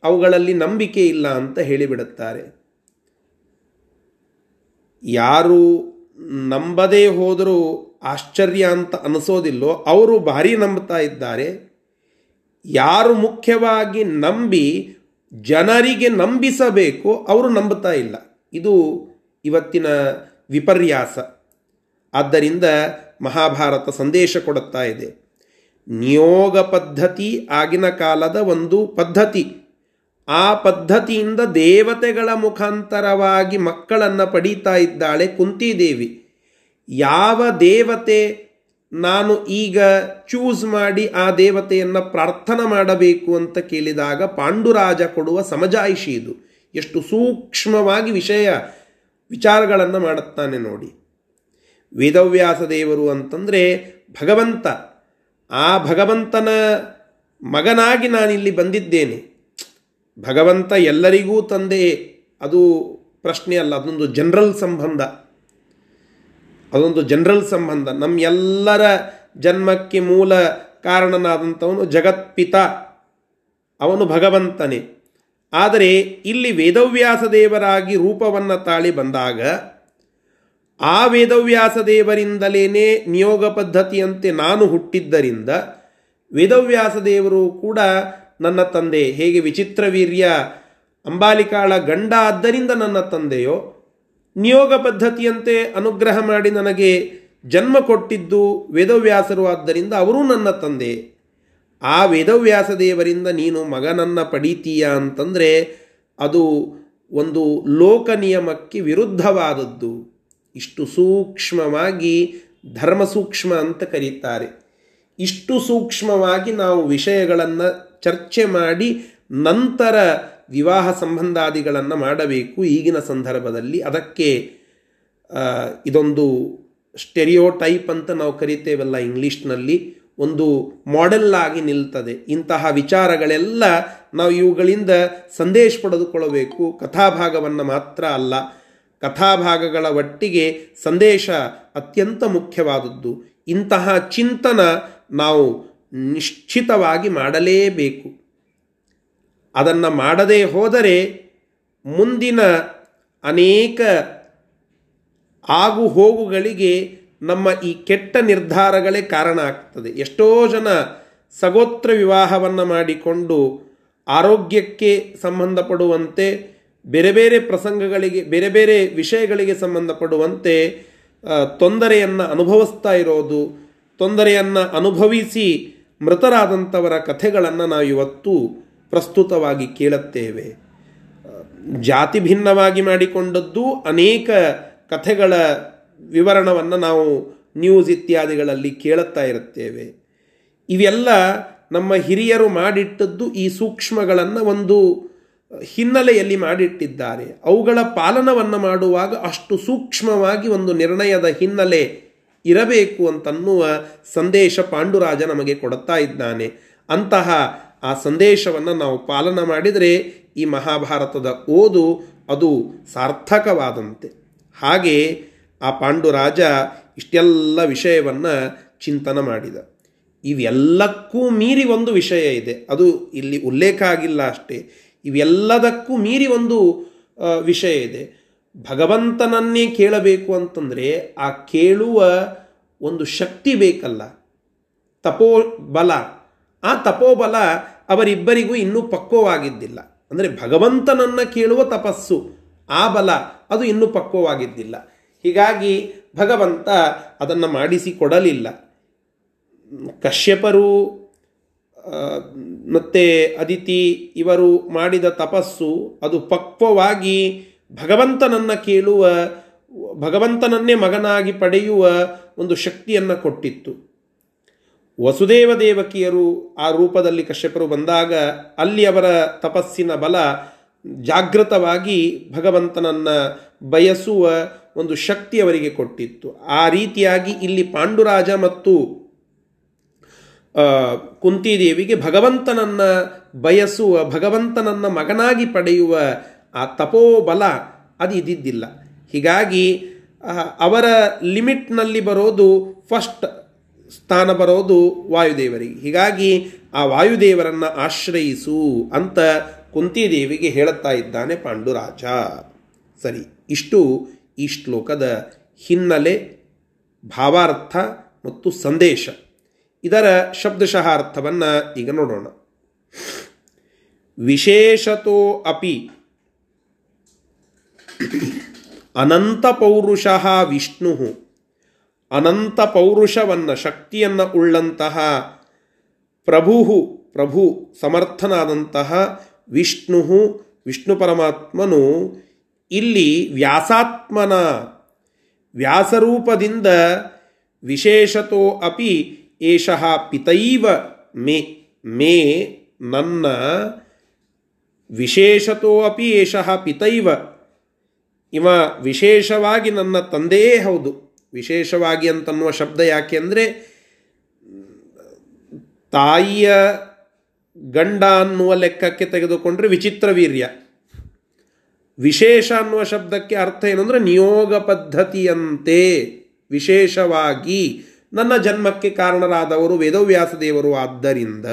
ಅವುಗಳಲ್ಲಿ ನಂಬಿಕೆ ಇಲ್ಲ ಅಂತ ಹೇಳಿಬಿಡುತ್ತಾರೆ. ಯಾರು ನಂಬದೇ ಹೋದರೂ ಆಶ್ಚರ್ಯ ಅಂತ ಅನಿಸೋದಿಲ್ಲೋ, ಅವರು ಭಾರಿ ನಂಬ್ತಾ ಇದ್ದಾರೆ. ಯಾರು ಮುಖ್ಯವಾಗಿ ನಂಬಿ ಜನರಿಗೆ ನಂಬಿಸಬೇಕು, ಅವರು ನಂಬುತ್ತಾ ಇಲ್ಲ. ಇದು ಇವತ್ತಿನ ವಿಪರ್ಯಾಸ. ಆದ್ದರಿಂದ ಮಹಾಭಾರತ ಸಂದೇಶ ಕೊಡುತ್ತಾ ಇದೆ. ನಿಯೋಗ ಪದ್ಧತಿ ಆಗಿನ ಕಾಲದ ಒಂದು ಪದ್ಧತಿ. ಆ ಪದ್ಧತಿಯಿಂದ ದೇವತೆಗಳ ಮುಖಾಂತರವಾಗಿ ಮಕ್ಕಳನ್ನು ಪಡೀತಾ ಇದ್ದಾಳೆ ಕುಂತಿದೇವಿ. ಯಾವ ದೇವತೆ ನಾನು ಈಗ ಚೂಸ್ ಮಾಡಿ ಆ ದೇವತೆಯನ್ನು ಪ್ರಾರ್ಥನೆ ಮಾಡಬೇಕು ಅಂತ ಕೇಳಿದಾಗ ಪಾಂಡುರಾಜ ಕೊಡುವ ಸಮಜಾಯಿಷಿ ಇದು. ಎಷ್ಟು ಸೂಕ್ಷ್ಮವಾಗಿ ವಿಷಯ ವಿಚಾರಗಳನ್ನು ಮಾಡುತ್ತಾನೆ ನೋಡಿ. ವೇದವ್ಯಾಸ ದೇವರು ಅಂತಂದರೆ ಭಗವಂತ. ಆ ಭಗವಂತನ ಮಗನಾಗಿ ನಾನಿಲ್ಲಿ ಬಂದಿದ್ದೇನೆ. ಭಗವಂತ ಎಲ್ಲರಿಗೂ ತಂದೆ, ಅದು ಪ್ರಶ್ನೆ ಅಲ್ಲ, ಅದೊಂದು ಜನರಲ್ ಸಂಬಂಧ. ಅದೊಂದು ಜನರಲ್ ಸಂಬಂಧ. ನಮ್ಮ ಎಲ್ಲರ ಜನ್ಮಕ್ಕೆ ಮೂಲ ಕಾರಣನಾದಂಥವನು ಜಗತ್ಪಿತ. ಅವನು ಭಗವಂತನೇ. ಆದರೆ ಇಲ್ಲಿ ವೇದವ್ಯಾಸ ದೇವರಾಗಿ ರೂಪವನ್ನು ತಾಳಿ ಬಂದಾಗ, ಆ ವೇದವ್ಯಾಸ ದೇವರಿಂದಲೇ ನಿಯೋಗ ಪದ್ಧತಿಯಂತೆ ನಾನು ಹುಟ್ಟಿದ್ದರಿಂದ, ವೇದವ್ಯಾಸ ದೇವರು ಕೂಡ ನನ್ನ ತಂದೆ ಹೇಗೆ ವಿಚಿತ್ರ ವೀರ್ಯ ಅಂಬಾಲಿಕಾಳ ಗಂಡ ಆದ್ದರಿಂದ ನನ್ನ ತಂದೆಯೋ? ನಿಯೋಗ ಪದ್ಧತಿಯಂತೆ ಅನುಗ್ರಹ ಮಾಡಿ ನನಗೆ ಜನ್ಮ ಕೊಟ್ಟಿದ್ದು ವೇದವ್ಯಾಸರು ಆದ್ದರಿಂದ ಅವರೂ ನನ್ನ ತಂದೆ. ಆ ವೇದವ್ಯಾಸ ದೇವರಿಂದ ನೀನು ಮಗನನ್ನು ಪಡೀತೀಯ ಅಂತಂದರೆ ಅದು ಒಂದು ಲೋಕ ನಿಯಮಕ್ಕೆ ವಿರುದ್ಧವಾದದ್ದು. ಇಷ್ಟು ಸೂಕ್ಷ್ಮವಾಗಿ ಧರ್ಮ ಸೂಕ್ಷ್ಮ ಅಂತ ಕರೀತಾರೆ. ಇಷ್ಟು ಸೂಕ್ಷ್ಮವಾಗಿ ನಾವು ವಿಷಯಗಳನ್ನು ಚರ್ಚೆ ಮಾಡಿ ನಂತರ ವಿವಾಹ ಸಂಬಂಧಾದಿಗಳನ್ನು ಮಾಡಬೇಕು ಈಗಿನ ಸಂದರ್ಭದಲ್ಲಿ. ಅದಕ್ಕೆ ಇದೊಂದು ಸ್ಟೆರಿಯೋ ಟೈಪ್ ಅಂತ ನಾವು ಕರಿತೇವಲ್ಲ ಇಂಗ್ಲೀಷ್ನಲ್ಲಿ. ಒಂದು ಮಾಡೆಲ್ಲಾಗಿ ನಿಲ್ತದೆ. ಇಂತಹ ವಿಚಾರಗಳೆಲ್ಲ ನಾವು ಇವುಗಳಿಂದ ಸಂದೇಶ ಪಡೆದುಕೊಳ್ಳಬೇಕು. ಕಥಾಭಾಗವನ್ನು ಮಾತ್ರ ಅಲ್ಲ, ಕಥಾಭಾಗಗಳ ಒಟ್ಟಿಗೆ ಸಂದೇಶ ಅತ್ಯಂತ ಮುಖ್ಯವಾದದ್ದು. ಇಂತಹ ಚಿಂತನ ನಾವು ನಿಶ್ಚಿತವಾಗಿ ಮಾಡಲೇಬೇಕು. ಅದನ್ನು ಮಾಡದೇ ಹೋದರೆ ಮುಂದಿನ ಅನೇಕ ಆಗು ಹೋಗುಗಳಿಗೆ ನಮ್ಮ ಈ ಕೆಟ್ಟ ನಿರ್ಧಾರಗಳೇ ಕಾರಣ ಆಗ್ತದೆ. ಎಷ್ಟೋ ಜನ ಸಗೋತ್ರ ವಿವಾಹವನ್ನು ಮಾಡಿಕೊಂಡು ಆರೋಗ್ಯಕ್ಕೆ ಸಂಬಂಧಪಡುವಂತೆ, ಬೇರೆ ಬೇರೆ ಪ್ರಸಂಗಗಳಿಗೆ, ಬೇರೆ ಬೇರೆ ವಿಷಯಗಳಿಗೆ ಸಂಬಂಧಪಡುವಂತೆ ತೊಂದರೆಯನ್ನು ಅನುಭವಿಸ್ತಾ ಇರೋದು, ತೊಂದರೆಯನ್ನು ಅನುಭವಿಸಿ ಮೃತರಾದಂಥವರ ಕಥೆಗಳನ್ನು ನಾವು ಇವತ್ತು ಪ್ರಸ್ತುತವಾಗಿ ಕೇಳುತ್ತೇವೆ. ಜಾತಿ ಭಿನ್ನವಾಗಿ ಮಾಡಿಕೊಂಡದ್ದು ಅನೇಕ ಕಥೆಗಳ ವಿವರಣವನ್ನು ನಾವು ನ್ಯೂಸ್ ಇತ್ಯಾದಿಗಳಲ್ಲಿ ಕೇಳುತ್ತಾ ಇರುತ್ತೇವೆ. ಇವೆಲ್ಲ ನಮ್ಮ ಹಿರಿಯರು ಮಾಡಿಟ್ಟದ್ದು ಈ ಸೂಕ್ಷ್ಮಗಳನ್ನು ಒಂದು ಹಿನ್ನೆಲೆಯಲ್ಲಿ ಮಾಡಿಟ್ಟಿದ್ದಾರೆ. ಅವುಗಳ ಪಾಲನವನ್ನು ಮಾಡುವಾಗ ಅಷ್ಟು ಸೂಕ್ಷ್ಮವಾಗಿ ಒಂದು ನಿರ್ಣಯದ ಹಿನ್ನೆಲೆ ಇರಬೇಕು ಅಂತನ್ನುವ ಸಂದೇಶ ಪಾಂಡುರಾಜ ನಮಗೆ ಕೊಡುತ್ತಾ ಇದ್ದಾನೆ. ಅಂತಹ ಆ ಸಂದೇಶವನ್ನು ನಾವು ಪಾಲನ ಮಾಡಿದರೆ ಈ ಮಹಾಭಾರತದ ಓದು ಅದು ಸಾರ್ಥಕವಾದಂತೆ. ಹಾಗೆ ಆ ಪಾಂಡುರಾಜ ಇಷ್ಟೆಲ್ಲ ವಿಷಯವನ್ನು ಚಿಂತನ ಮಾಡಿದ. ಇವೆಲ್ಲಕ್ಕೂ ಮೀರಿ ಒಂದು ವಿಷಯ ಇದೆ. ಅದು ಇಲ್ಲಿ ಉಲ್ಲೇಖ ಆಗಿಲ್ಲ ಅಷ್ಟೇ. ಇವೆಲ್ಲದಕ್ಕೂ ಮೀರಿ ಒಂದು ವಿಷಯ ಇದೆ. ಭಗವಂತನನ್ನೇ ಕೇಳಬೇಕು ಅಂತಂದರೆ ಆ ಕೇಳುವ ಒಂದು ಶಕ್ತಿ ಬೇಕಲ್ಲ. ತಪೋಬಲ. ಆ ತಪೋಬಲ ಅವರಿಬ್ಬರಿಗೂ ಇನ್ನೂ ಪಕ್ವವಾಗಿದ್ದಿಲ್ಲ. ಅಂದರೆ ಭಗವಂತನನ್ನು ಕೇಳುವ ತಪಸ್ಸು, ಆ ಬಲ ಅದು ಇನ್ನೂ ಪಕ್ವವಾಗಿದ್ದಿಲ್ಲ. ಹೀಗಾಗಿ ಭಗವಂತ ಅದನ್ನು ಮಾಡಿಸಿಕೊಡಲಿಲ್ಲ. ಕಶ್ಯಪರು ಮತ್ತು ಅದಿತಿ ಇವರು ಮಾಡಿದ ತಪಸ್ಸು ಅದು ಪಕ್ವವಾಗಿ ಭಗವಂತನನ್ನು ಕೇಳುವ, ಭಗವಂತನನ್ನೇ ಮಗನಾಗಿ ಪಡೆಯುವ ಒಂದು ಶಕ್ತಿಯನ್ನು ಕೊಟ್ಟಿತ್ತು. ವಸುದೇವ ದೇವಕಿಯರು ಆ ರೂಪದಲ್ಲಿ ಕಶ್ಯಪರು ಬಂದಾಗ ಅಲ್ಲಿ ಅವರ ತಪಸ್ಸಿನ ಬಲ ಜಾಗೃತವಾಗಿ ಭಗವಂತನನ್ನು ಬಯಸುವ ಒಂದು ಶಕ್ತಿ ಅವರಿಗೆ ಕೊಟ್ಟಿತ್ತು. ಆ ರೀತಿಯಾಗಿ ಇಲ್ಲಿ ಪಾಂಡುರಾಜ ಮತ್ತು ಕುಂತಿದೇವಿಗೆ ಭಗವಂತನನ್ನು ಬಯಸುವ, ಭಗವಂತನನ್ನು ಮಗನಾಗಿ ಪಡೆಯುವ ಆ ತಪೋಬಲ ಅದು ಇದ್ದಿದ್ದಿಲ್ಲ. ಹೀಗಾಗಿ ಅವರ ಲಿಮಿಟ್ನಲ್ಲಿ ಬರೋದು ಫಸ್ಟ್ ಸ್ಥಾನ ಬರೋದು ವಾಯುದೇವರಿಗೆ. ಹೀಗಾಗಿ, ಆ ವಾಯುದೇವರನ್ನು ಆಶ್ರಯಿಸು ಅಂತ ಕುಂತಿದೇವಿಗೆ ಹೇಳುತ್ತಾ ಇದ್ದಾನೆ ಪಾಂಡುರಾಜ. ಸರಿ, ಇಷ್ಟು ಈ ಶ್ಲೋಕದ ಹಿನ್ನೆಲೆ, ಭಾವಾರ್ಥ ಮತ್ತು ಸಂದೇಶ. ಇದರ ಶಬ್ದಶಃ ಅರ್ಥವನ್ನು ಈಗ ನೋಡೋಣ. ವಿಶೇಷತೋ ಅಪಿ ಅನಂತ ಪೌರುಷ ವಿಷ್ಣು. ಅನಂತ ಪೌರುಷವನ್ನು, ಶಕ್ತಿಯನ್ನು ಉಳ್ಳಂತಹ ಪ್ರಭು ಪ್ರಭು ಸಮರ್ಥನಾದಂತಹ ವಿಷ್ಣು. ವಿಷ್ಣು ಪರಮಾತ್ಮನು ಇಲ್ಲಿ ವ್ಯಾಸಾತ್ಮನ, ವ್ಯಾಸರೂಪದಿಂದ ವಿಶೇಷತೋ ಅಪಿ ಏಷಃ ಪಿತೈವ ಮೇ ಮೇ ನನ್ನ ವಿಶೇಷತೋ ಅಪಿ ಏಷಃ ಪಿತೈವ ಇವ ವಿಶೇಷವಾಗಿ ನನ್ನ ತಂದೆಯೇ ಹೌದು. ವಿಶೇಷವಾಗಿ ಅಂತನ್ನುವ ಶಬ್ದ ಯಾಕೆ ಅಂದರೆ, ತಾಯಿಯ ಗಂಡ ಅನ್ನುವ ಲೆಕ್ಕಕ್ಕೆ ತೆಗೆದುಕೊಂಡರೆ ವಿಚಿತ್ರ ವೀರ್ಯ. ವಿಶೇಷ ಅನ್ನುವ ಶಬ್ದಕ್ಕೆ ಅರ್ಥ ಏನಂದರೆ ನಿಯೋಗ ಪದ್ಧತಿಯಂತೆ ವಿಶೇಷವಾಗಿ ನನ್ನ ಜನ್ಮಕ್ಕೆ ಕಾರಣರಾದವರು ವೇದವ್ಯಾಸ ದೇವರು. ಆದ್ದರಿಂದ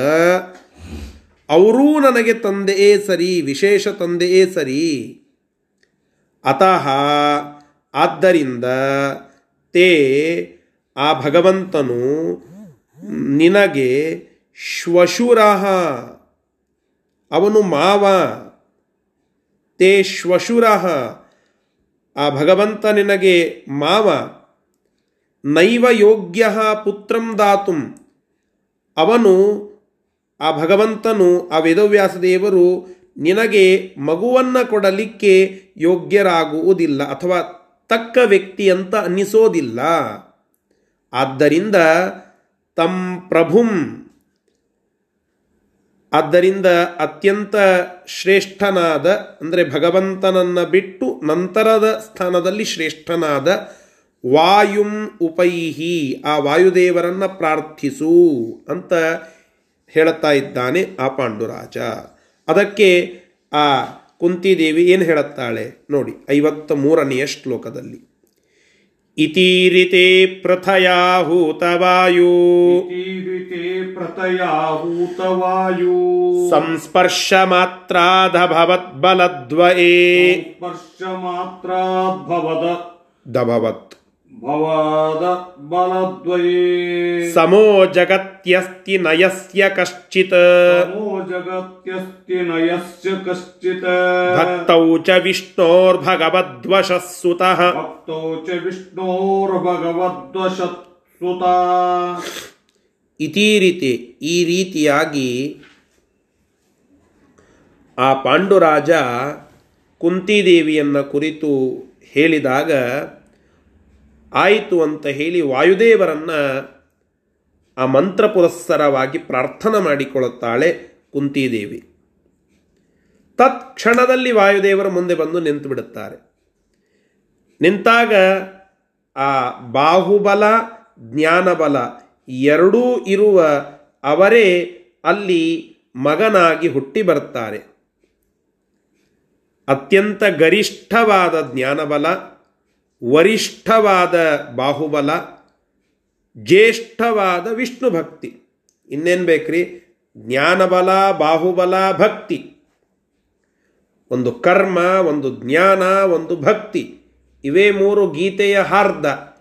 ಅವರೂ ನನಗೆ ತಂದೆಯೇ ಸರಿ, ವಿಶೇಷ ತಂದೆಯೇ ಸರಿ ಅತಃ ಆದ್ದರಿಂದ ತೇ ಆ ಭಗವಂತನು ನಿನಗೆ ಶ್ವಶುರ, ಅವನು ಮಾವ, ತೇ ಶ್ವಶುರ, ಆ ಭಗವಂತ ನಿನಗೆ ಮಾವ, ನೈವ ಯೋಗ್ಯ ಪುತ್ರಂ ದಾತುಂ, ಅವನು ಆ ಭಗವಂತನು ಆ ವೇದವ್ಯಾಸ ದೇವರು ನಿನಗೆ ಮಗುವನ್ನು ಕೊಡಲಿಕ್ಕೆ ಯೋಗ್ಯರಾಗುವುದಿಲ್ಲ ಅಥವಾ ತಕ್ಕ ವ್ಯಕ್ತಿ ಅಂತ ಅನ್ನಿಸೋದಿಲ್ಲ. ಆದ್ದರಿಂದ ತಂ ಪ್ರಭುಂ, ಆದ್ದರಿಂದ ಅತ್ಯಂತ ಶ್ರೇಷ್ಠನಾದ, ಅಂದರೆ ಭಗವಂತನನ್ನು ಬಿಟ್ಟು ನಂತರದ ಸ್ಥಾನದಲ್ಲಿ ಶ್ರೇಷ್ಠನಾದ ವಾಯುಂ ಉಪೈಹಿ, ಆ ವಾಯುದೇವರನ್ನು ಪ್ರಾರ್ಥಿಸು ಅಂತ ಹೇಳುತ್ತಾ ಇದ್ದಾನೆ ಆ ಪಾಂಡುರಾಜ. ಅದಕ್ಕೆ ಆ ಕುಂತಿದೇವಿ ಏನು ಹೇಳುತ್ತಾಳೆ ನೋಡಿ ಐವತ್ತ ಮೂರನೆಯ ಶ್ಲೋಕದಲ್ಲಿ. ಇತೀರಿತೆ ಪ್ರಥಯಾಹೂತವಾಯು ಪ್ರಥಯಾಹೂತವಾಯು. ಸಂಸ್ಪರ್ಶ ಮಾತ್ರಾದ ಭವತ್ ಬಲದ್ವಯೇ ಸ್ಪರ್ಶ ಮಾತ್ರ ಭವದ ದಭವತ್. ಜಗತ್ಯಸ್ತಿ ನಯಸ್ಯ ಕಶ್ಚಿತ್ तमो जगत्यस्ति नयस्य कश्चित् ಭಕ್ತೌ ಚ ವಿಷ್ಣೋರ್ಭಗವದ್ವಶಃ ಸುತಃ भक्तौ च विष्णोर्भगवद्वशत्सुता ಇತೀ ರೀತಿ ಈ ರೀತಿಯಾಗಿ ಆ ಪಾಂಡುರಾಜ ಕುಂತಿದೇವಿಯನ್ನು ಕುರಿತು ಹೇಳಿದಾಗ ಆಯಿತು ಅಂತ ಹೇಳಿ ವಾಯುದೇವರನ್ನು ಆ ಮಂತ್ರ ಪುರಸ್ಸರವಾಗಿ ಪ್ರಾರ್ಥನೆ ಮಾಡಿಕೊಳ್ಳುತ್ತಾಳೆ ಕುಂತಿದೇವಿ. ತತ್ಕ್ಷಣದಲ್ಲಿ ವಾಯುದೇವರ ಮುಂದೆ ಬಂದು ನಿಂತು ಬಿಡುತ್ತಾರೆ. ನಿಂತಾಗ ಆ ಬಾಹುಬಲ, ಜ್ಞಾನಬಲ ಎರಡೂ ಇರುವ ಅವರೇ ಅಲ್ಲಿ ಮಗನಾಗಿ ಹುಟ್ಟಿ ಬರ್ತಾರೆ ಅತ್ಯಂತ ಗರಿಷ್ಠವಾದ ಜ್ಞಾನಬಲ ವರಿಷ್ಠವಾದ ಬಾಹುಬಲ, ಜ್ಯೇಷ್ಠವಾದ ವಿಷ್ಣು ಭಕ್ತಿ. ಇನ್ನೇನು ಬೇಕ್ರಿ? ಜ್ಞಾನಬಲ, ಬಾಹುಬಲ, ಭಕ್ತಿ. ಒಂದು ಕರ್ಮ, ಒಂದು ಜ್ಞಾನ, ಒಂದು ಭಕ್ತಿ. ಇವೇ ಮೂರು ಗೀತೆಯ ಹಾರ್ದ.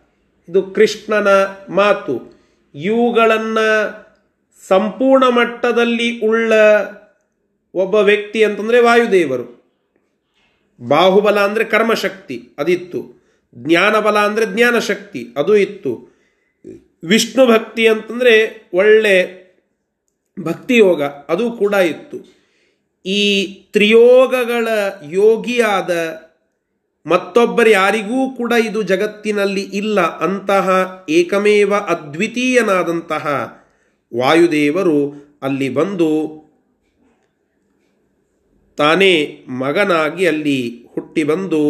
ಇದು ಕೃಷ್ಣನ ಮಾತು. ಇವುಗಳನ್ನು ಸಂಪೂರ್ಣ ಮಟ್ಟದಲ್ಲಿ ಉಳ್ಳ ಒಬ್ಬ ವ್ಯಕ್ತಿ ಅಂತಂದರೆ ವಾಯುದೇವರು. ಬಾಹುಬಲ ಅಂದರೆ ಕರ್ಮಶಕ್ತಿ, ಅದಿತ್ತು. ಜ್ಞಾನಬಲ ಅಂದರೆ ಜ್ಞಾನಶಕ್ತಿ ಅದು ಇತ್ತು. ವಿಷ್ಣು ಭಕ್ತಿ ಅಂತಂದರೆ ಒಳ್ಳೆ ಭಕ್ತಿಯೋಗ ಅದು ಕೂಡ ಇತ್ತು. ಈ ತ್ರಿಯೋಗಗಳ ಯೋಗಿಯಾದ ಮತ್ತೊಬ್ಬರು ಯಾರಿಗೂ ಕೂಡ ಇದು ಜಗತ್ತಿನಲ್ಲಿ ಇಲ್ಲ. ಅಂತಹ ಏಕಮೇವ ಅದ್ವಿತೀಯನಾದಂತಹ ವಾಯುದೇವರು ಅಲ್ಲಿ ಬಂದು ತಾನೇ ಮಗನಾಗಿ ಅಲ್ಲಿ ಹುಟ್ಟಿ ಬಂದು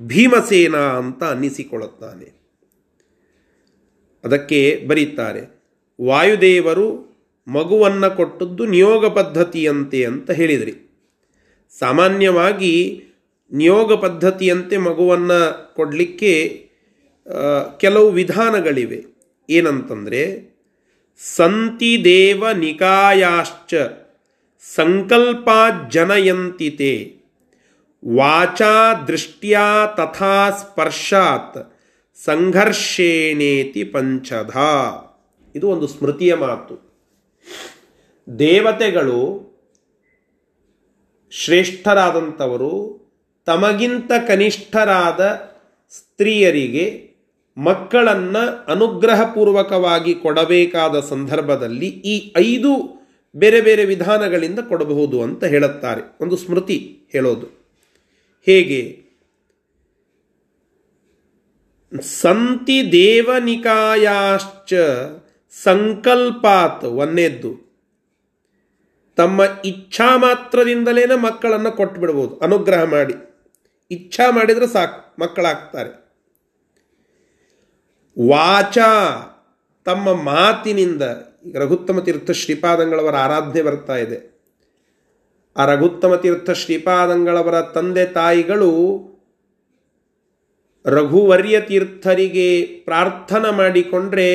ಭೀಮಸೇನ ಅಂತ ಅನ್ನಿಸಿಕೊಳ್ಳುತ್ತಾನೆ. ಅದಕ್ಕೆ ಬರೀತಾರೆ, ವಾಯುದೇವರು ಮಗುವನ್ನು ಕೊಟ್ಟದ್ದು ನಿಯೋಗ ಪದ್ಧತಿಯಂತೆ ಅಂತ ಹೇಳಿದ್ರಿ. ಸಾಮಾನ್ಯವಾಗಿ ನಿಯೋಗ ಪದ್ಧತಿಯಂತೆ ಮಗುವನ್ನು ಕೊಡಲಿಕ್ಕೆ ಕೆಲವು ವಿಧಾನಗಳಿವೆ. ಏನಂತಂದರೆ, ಸಂತಿ ದೇವ ನಿಕಾಯಾಶ್ಚ ಸಂಕಲ್ಪ ಜನಯಂತಿತೆ ವಾಚಾ ದೃಷ್ಟ್ಯಾ ತಥಾ ಸ್ಪರ್ಶಾತ್ ಸಂಘರ್ಷೇನೇತಿ ಪಂಚಧ. ಇದು ಒಂದು ಸ್ಮೃತಿಯ ಮಾತು. ದೇವತೆಗಳು ಶ್ರೇಷ್ಠರಾದಂಥವರು ತಮಗಿಂತ ಕನಿಷ್ಠರಾದ ಸ್ತ್ರೀಯರಿಗೆ ಮಕ್ಕಳನ್ನು ಅನುಗ್ರಹಪೂರ್ವಕವಾಗಿ ಕೊಡಬೇಕಾದ ಸಂದರ್ಭದಲ್ಲಿ ಈ ಐದು ಬೇರೆ ಬೇರೆ ವಿಧಾನಗಳಿಂದ ಕೊಡಬಹುದು ಅಂತ ಹೇಳುತ್ತಾರೆ. ಒಂದು ಸ್ಮೃತಿ ಹೇಳೋದು. ಹೇಗೆ? ಸಂತಿ ದೇವನಿಕಾಯಾಶ್ಚ ಸಂಕಲ್ಪಾತ್ ಒಂದೇದ್ದು ತಮ್ಮ ಇಚ್ಛಾ ಮಾತ್ರದಿಂದಲೇ ಮಕ್ಕಳನ್ನು ಕೊಟ್ಟು ಬಿಡ್ಬೋದು ಅನುಗ್ರಹ ಮಾಡಿ. ಇಚ್ಛಾ ಮಾಡಿದರೆ ಸಾಕು, ಮಕ್ಕಳಾಗ್ತಾರೆ. ವಾಚ ತಮ್ಮ ಮಾತಿನಿಂದ ರಘುತ್ತಮ ತೀರ್ಥ ಶ್ರೀಪಾದಂಗಳವರ ಆರಾಧನೆ ಬರ್ತಾ ಇದೆ. ಆ ರಘುತ್ತಮ ತೀರ್ಥ ಶ್ರೀಪಾದಂಗಳವರ ತಂದೆ ತಾಯಿಗಳು ರಘುವರ್ಯ ತೀರ್ಥರಿಗೆ ಪ್ರಾರ್ಥನೆ ಮಾಡಿಕೊಂಡ್ರೆ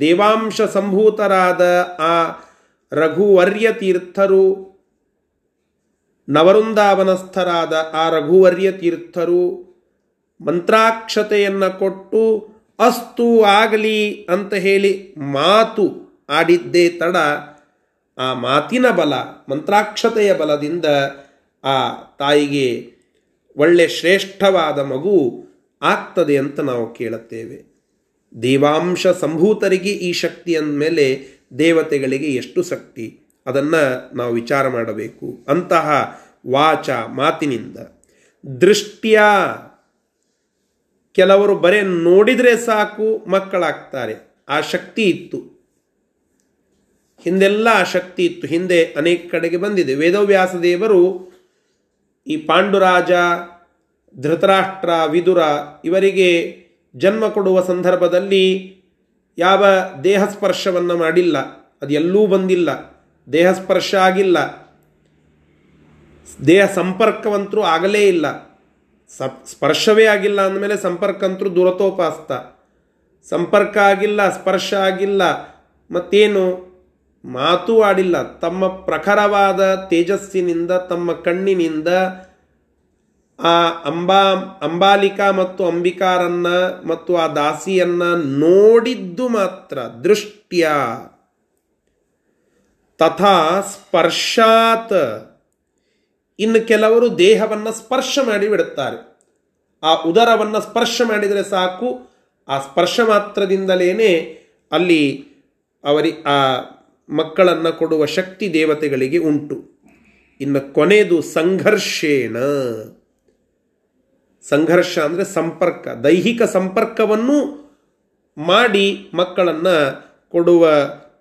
ದೇವಾಂಶ ಸಂಭೂತರಾದ ಆ ರಘುವರ್ಯ ತೀರ್ಥರು ನವರುಂದಾವನಸ್ಥರಾದ ಆ ರಘುವರ್ಯ ತೀರ್ಥರು ಮಂತ್ರಾಕ್ಷತೆಯನ್ನು ಕೊಟ್ಟು, ಅಸ್ತು ಆಗಲಿ ಅಂತ ಹೇಳಿ ಮಾತು ಆಡಿದ್ದೇ ತಡ ಆ ಮಾತಿನ ಬಲ, ಮಂತ್ರಾಕ್ಷತೆಯ ಬಲದಿಂದ ಆ ತಾಯಿಗೆ ಒಳ್ಳೆ ಶ್ರೇಷ್ಠವಾದ ಮಗು ಆಗ್ತದೆ ಅಂತ ನಾವು ಕೇಳುತ್ತೇವೆ. ದೇವಾಂಶ ಸಂಭೂತರಿಗೆ ಈ ಶಕ್ತಿ ಅಂದಮೇಲೆ ದೇವತೆಗಳಿಗೆ ಎಷ್ಟು ಶಕ್ತಿ? ಅದನ್ನು ನಾವು ವಿಚಾರ ಮಾಡಬೇಕು. ಅಂತಹ ವಾಚ ಮಾತಿನಿಂದ. ದೃಷ್ಟಿಯ, ಕೆಲವರು ಬರೇ ನೋಡಿದರೆ ಸಾಕು, ಮಕ್ಕಳಾಗ್ತಾರೆ. ಆ ಶಕ್ತಿ ಇತ್ತು. ಹಿಂದೆಲ್ಲ ಆ ಶಕ್ತಿ ಇತ್ತು. ಹಿಂದೆ ಅನೇಕ ಕಡೆಗೆ ಬಂದಿದೆ. ವೇದವ್ಯಾಸ ದೇವರು ಈ ಪಾಂಡುರಾಜ, ಧೃತರಾಷ್ಟ್ರ, ವಿದುರ ಇವರಿಗೆ ಜನ್ಮ ಕೊಡುವ ಸಂದರ್ಭದಲ್ಲಿ ಯಾವ ದೇಹ ಸ್ಪರ್ಶವನ್ನು ಮಾಡಿಲ್ಲ. ಅದು ಎಲ್ಲೂ ಬಂದಿಲ್ಲ. ದೇಹ ಸ್ಪರ್ಶ ಆಗಿಲ್ಲ. ದೇಹ ಸಂಪರ್ಕವಂತರೂ ಆಗಲೇ ಇಲ್ಲ. ಸಪ್, ಸ್ಪರ್ಶವೇ ಆಗಿಲ್ಲ ಅಂದಮೇಲೆ ಸಂಪರ್ಕ ಅಂತರೂ ದುರತೋಪಾಸ್ತ. ಸಂಪರ್ಕ ಆಗಿಲ್ಲ, ಸ್ಪರ್ಶ ಆಗಿಲ್ಲ. ಮತ್ತೇನು? ಮಾತೂ ಆಡಿಲ್ಲ. ತಮ್ಮ ಪ್ರಖರವಾದ ತೇಜಸ್ಸಿನಿಂದ, ತಮ್ಮ ಕಣ್ಣಿನಿಂದ ಆ ಅಂಬಾ, ಅಂಬಾಲಿಕಾ ಮತ್ತು ಅಂಬಿಕಾರನ್ನ ಮತ್ತು ಆ ದಾಸಿಯನ್ನ ನೋಡಿದ್ದು ಮಾತ್ರ ದೃಷ್ಟ್ಯ. ತಥಾ ಸ್ಪರ್ಶಾತ್. ಇನ್ನು ಕೆಲವರು ದೇಹವನ್ನು ಸ್ಪರ್ಶ ಮಾಡಿ ಬಿಡುತ್ತಾರೆ. ಆ ಉದರವನ್ನು ಸ್ಪರ್ಶ ಮಾಡಿದರೆ ಸಾಕು. ಆ ಸ್ಪರ್ಶ ಮಾತ್ರದಿಂದಲೇ ಅಲ್ಲಿ ಅವರಿ ಆ ಮಕ್ಕಳನ್ನು ಕೊಡುವ ಶಕ್ತಿ ದೇವತೆಗಳಿಗೆ ಉಂಟು. ಇನ್ನು ಕೊನೆಯದು ಸಂಘರ್ಷೇಣ. ಸಂಘರ್ಷ ಅಂದರೆ ಸಂಪರ್ಕ, ದೈಹಿಕ ಸಂಪರ್ಕವನ್ನು ಮಾಡಿ ಮಕ್ಕಳನ್ನು ಕೊಡುವ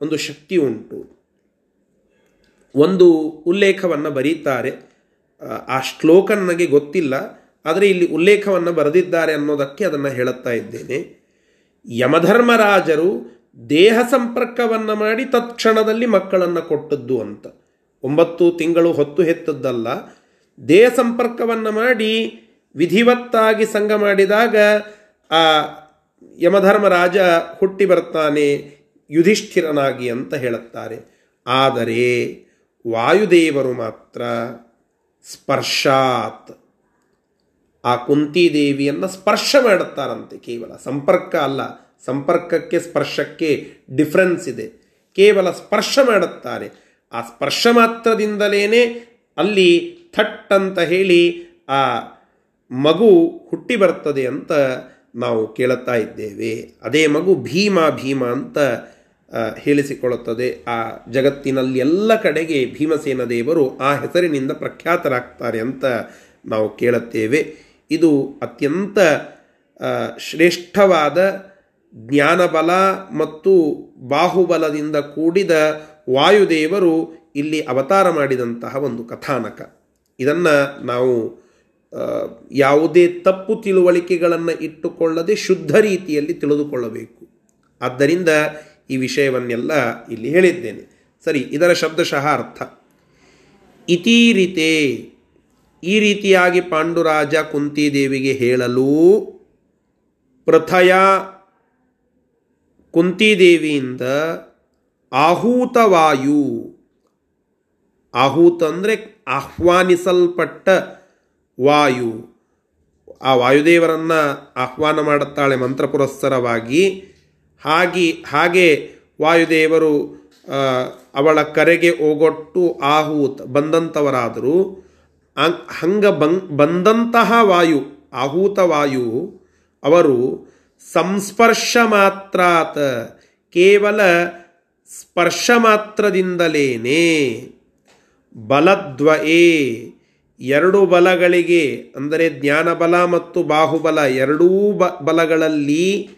ಒಂದು ಶಕ್ತಿ ಉಂಟು. ಒಂದು ಉಲ್ಲೇಖವನ್ನು ಬರೀತಾರೆ. ಆ ಶ್ಲೋಕ ನನಗೆ ಗೊತ್ತಿಲ್ಲ, ಆದರೆ ಇಲ್ಲಿ ಉಲ್ಲೇಖವನ್ನು ಬರೆದಿದ್ದಾರೆ ಅನ್ನೋದಕ್ಕೆ ಅದನ್ನು ಹೇಳುತ್ತಾ ಇದ್ದೇನೆ. ಯಮಧರ್ಮರಾಜರು ದೇಹ ಸಂಪರ್ಕವನ್ನು ಮಾಡಿ ತತ್ಕ್ಷಣದಲ್ಲಿ ಮಕ್ಕಳನ್ನು ಕೊಟ್ಟದ್ದು ಅಂತ. ಒಂಬತ್ತು ತಿಂಗಳು ಹೊತ್ತು ಹೆತ್ತದ್ದಲ್ಲ. ದೇಹ ಸಂಪರ್ಕವನ್ನು ಮಾಡಿ ವಿಧಿವತ್ತಾಗಿ ಸಂಘ ಮಾಡಿದಾಗ ಆ ಯಮಧರ್ಮರಾಜ ಹುಟ್ಟಿ ಬರ್ತಾನೆ ಯುಧಿಷ್ಠಿರನಾಗಿ ಅಂತ ಹೇಳುತ್ತಾರೆ. ಆದರೆ ವಾಯುದೇವರು ಮಾತ್ರ ಸ್ಪರ್ಶಾತ್. ಆ ಕುಂತಿದೇವಿಯನ್ನು ಸ್ಪರ್ಶ ಮಾಡುತ್ತಾರಂತೆ ಕೇವಲ. ಸಂಪರ್ಕ ಅಲ್ಲ. ಸಂಪರ್ಕಕ್ಕೆ, ಸ್ಪರ್ಶಕ್ಕೆ ಡಿಫ್ರೆನ್ಸ್ ಇದೆ. ಕೇವಲ ಸ್ಪರ್ಶ ಮಾಡುತ್ತಾರೆ. ಆ ಸ್ಪರ್ಶ ಮಾತ್ರದಿಂದಲೇ ಅಲ್ಲಿ ಥಟ್ ಅಂತ ಹೇಳಿ ಆ ಮಗು ಹುಟ್ಟಿ ಬರ್ತದೆ ಅಂತ ನಾವು ಕೇಳುತ್ತಾ ಇದ್ದೇವೆ. ಅದೇ ಮಗು ಭೀಮ ಭೀಮ ಅಂತ ಹೇಳಿಸಿಕೊಳ್ಳುತ್ತದೆ. ಆ ಜಗತ್ತಿನಲ್ಲಿ ಎಲ್ಲ ಕಡೆಗೆ ಭೀಮಸೇನ ದೇವರು ಆ ಹೆಸರಿನಿಂದ ಪ್ರಖ್ಯಾತರಾಗ್ತಾರೆ ಅಂತ ನಾವು ಕೇಳುತ್ತೇವೆ. ಇದು ಅತ್ಯಂತ ಶ್ರೇಷ್ಠವಾದ ಜ್ಞಾನಬಲ ಮತ್ತು ಬಾಹುಬಲದಿಂದ ಕೂಡಿದ ವಾಯುದೇವರು ಇಲ್ಲಿ ಅವತಾರ ಮಾಡಿದಂತಹ ಒಂದು ಕಥಾನಕ. ಇದನ್ನು ನಾವು ಯಾವುದೇ ತಪ್ಪು ತಿಳುವಳಿಕೆಗಳನ್ನು ಇಟ್ಟುಕೊಳ್ಳದೆ ಶುದ್ಧ ರೀತಿಯಲ್ಲಿ ತಿಳಿದುಕೊಳ್ಳಬೇಕು. ಆದ್ದರಿಂದ ಈ ವಿಷಯವನ್ನೆಲ್ಲ ಇಲ್ಲಿ ಹೇಳಿದ್ದೇನೆ. ಸರಿ, ಇದರ ಶಬ್ದಶಃ ಅರ್ಥ. ಇತೀರಿತೆ ಈ ರೀತಿಯಾಗಿ ಪಾಂಡುರಾಜ ಕುಂತಿದೇವಿಗೆ ಹೇಳಲು ಪ್ರಥಯ ಕುಂತಿದೇವಿಯಿಂದ ಆಹೂತವಾಯು. ಆಹೂತ ಅಂದರೆ ಆಹ್ವಾನಿಸಲ್ಪಟ್ಟ ವಾಯು. ಆ ವಾಯುದೇವರನ್ನು ಆಹ್ವಾನ ಮಾಡುತ್ತಾಳೆ ಮಂತ್ರಪುರಸ್ಸರವಾಗಿ. ಹಾಗೆ ಹಾಗೆ ವಾಯುದೇವರು ಅವಳ ಕರೆಗೆ ಓಗೊಟ್ಟು ಆಹೂತ್ ಬಂದಂಥವರಾದರೂ ಹಂಗ ಬಂದಂತಹ ವಾಯು ಆಹೂತ ವಾಯು ಅವರು ಸಂಸ್ಪರ್ಶ ಮಾತ್ರಾತ್ ಕೇವಲ ಸ್ಪರ್ಶ ಮಾತ್ರದಿಂದಲೇನೆ ಬಲದ್ವಯೇ ಎರಡು ಬಲಗಳಿಗೆ, ಅಂದರೆ ಜ್ಞಾನಬಲ ಮತ್ತು ಬಾಹುಬಲ, ಎರಡೂ ಬ, ಬಲಗಳಲ್ಲಿ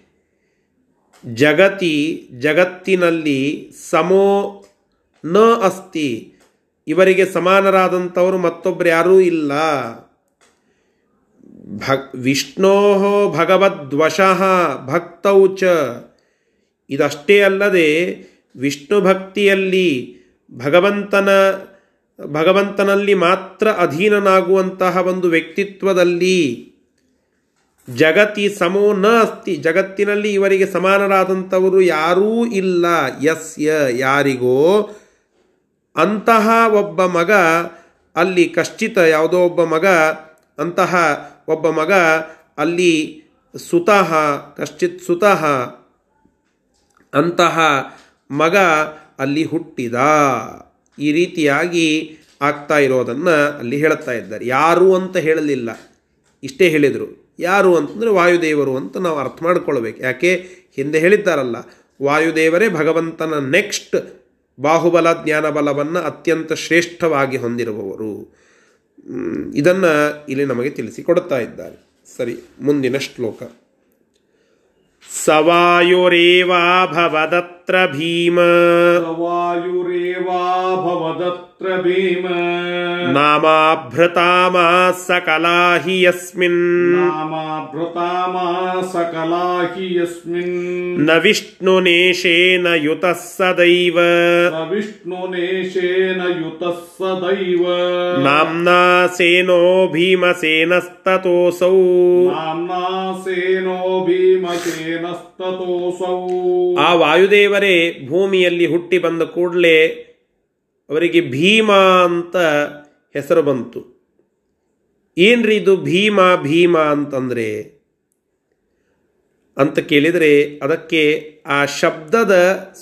ಜಗತಿ, ಜಗತ್ತಿನಲ್ಲಿ ಸಮೋ ನ ಅಸ್ತಿ. ಇವರಿಗೆ ಸಮಾನರಾದಂಥವರು ಮತ್ತೊಬ್ಬರು ಯಾರೂ ಇಲ್ಲ. ಭಕ್ ವಿಷ್ಣೋ ಭಗವದ್ವಶಃ ಭಕ್ತೌ ಚ. ಇದಷ್ಟೇ ಅಲ್ಲದೆ ವಿಷ್ಣು ಭಕ್ತಿಯಲ್ಲಿ ಭಗವಂತನ, ಭಗವಂತನಲ್ಲಿ ಮಾತ್ರ ಅಧೀನನಾಗುವಂತಹ ಒಂದು ವ್ಯಕ್ತಿತ್ವದಲ್ಲಿ ಜಗತಿ ಸಮೋ ನ ಅಸ್ತಿ ಜಗತ್ತಿನಲ್ಲಿ ಇವರಿಗೆ ಸಮಾನರಾದಂಥವರು ಯಾರೂ ಇಲ್ಲ. ಯಸ್ಯ ಯಾರಿಗೋ ಅಂತಹ ಒಬ್ಬ ಮಗ ಅಲ್ಲಿ ಕಶ್ಚಿತ ಯಾವುದೋ ಒಬ್ಬ ಮಗ ಅಂತಹ ಒಬ್ಬ ಮಗ ಅಲ್ಲಿ ಸುತಃ ಕಶ್ಚಿತ್ ಸುತಃ ಅಂತಹ ಮಗ ಅಲ್ಲಿ ಹುಟ್ಟಿದ. ಈ ರೀತಿಯಾಗಿ ಆಗ್ತಾ ಇರೋದನ್ನು ಅಲ್ಲಿ ಹೇಳುತ್ತಾ ಇದ್ದಾರೆ. ಯಾರು ಅಂತ ಹೇಳಲಿಲ್ಲ. ಇಷ್ಟೇ ಹೇಳಿದರು. ಯಾರು ಅಂತಂದರೆ ವಾಯುದೇವರು ಅಂತ ನಾವು ಅರ್ಥ ಮಾಡ್ಕೊಳ್ಬೇಕು. ಯಾಕೆ? ಹಿಂದೆ ಹೇಳಿದ್ದಾರಲ್ಲ, ವಾಯುದೇವರೇ ಭಗವಂತನ ನೆಕ್ಸ್ಟ್ ಬಾಹುಬಲ, ಜ್ಞಾನಬಲವನ್ನು ಅತ್ಯಂತ ಶ್ರೇಷ್ಠವಾಗಿ ಹೊಂದಿರುವವರು. ಇದನ್ನು ಇಲ್ಲಿ ನಮಗೆ ತಿಳಿಸಿಕೊಡುತ್ತಾ ಇದ್ದಾರೆ. ಸರಿ ಮುಂದಿನ ಶ್ಲೋಕ. भवदत्र भीम वायुरेवाभवदत्र भीम नामाभृतामा सकला हि यस्मिन् नामाभृतामा सकला हि यस्मिन् न विष्णुनेशेन युतः सदैव न विष्णुनेशेन युतः सदैव नाम्ना सेनो भीमसेनस्ततोऽसौ नाम्ना सेनो भीमसेनस्त ಆ ವಾಯುದೇವರೇ ಭೂಮಿಯಲ್ಲಿ ಹುಟ್ಟಿ ಬಂದ ಕೂಡಲೇ ಅವರಿಗೆ ಭೀಮ ಅಂತ ಹೆಸರು ಬಂತು. ಏನ್ರಿ ಇದು ಭೀಮ ಭೀಮ ಅಂತಂದ್ರೆ? ಅಂತ ಕೇಳಿದರೆ ಅದಕ್ಕೆ ಆ ಶಬ್ದದ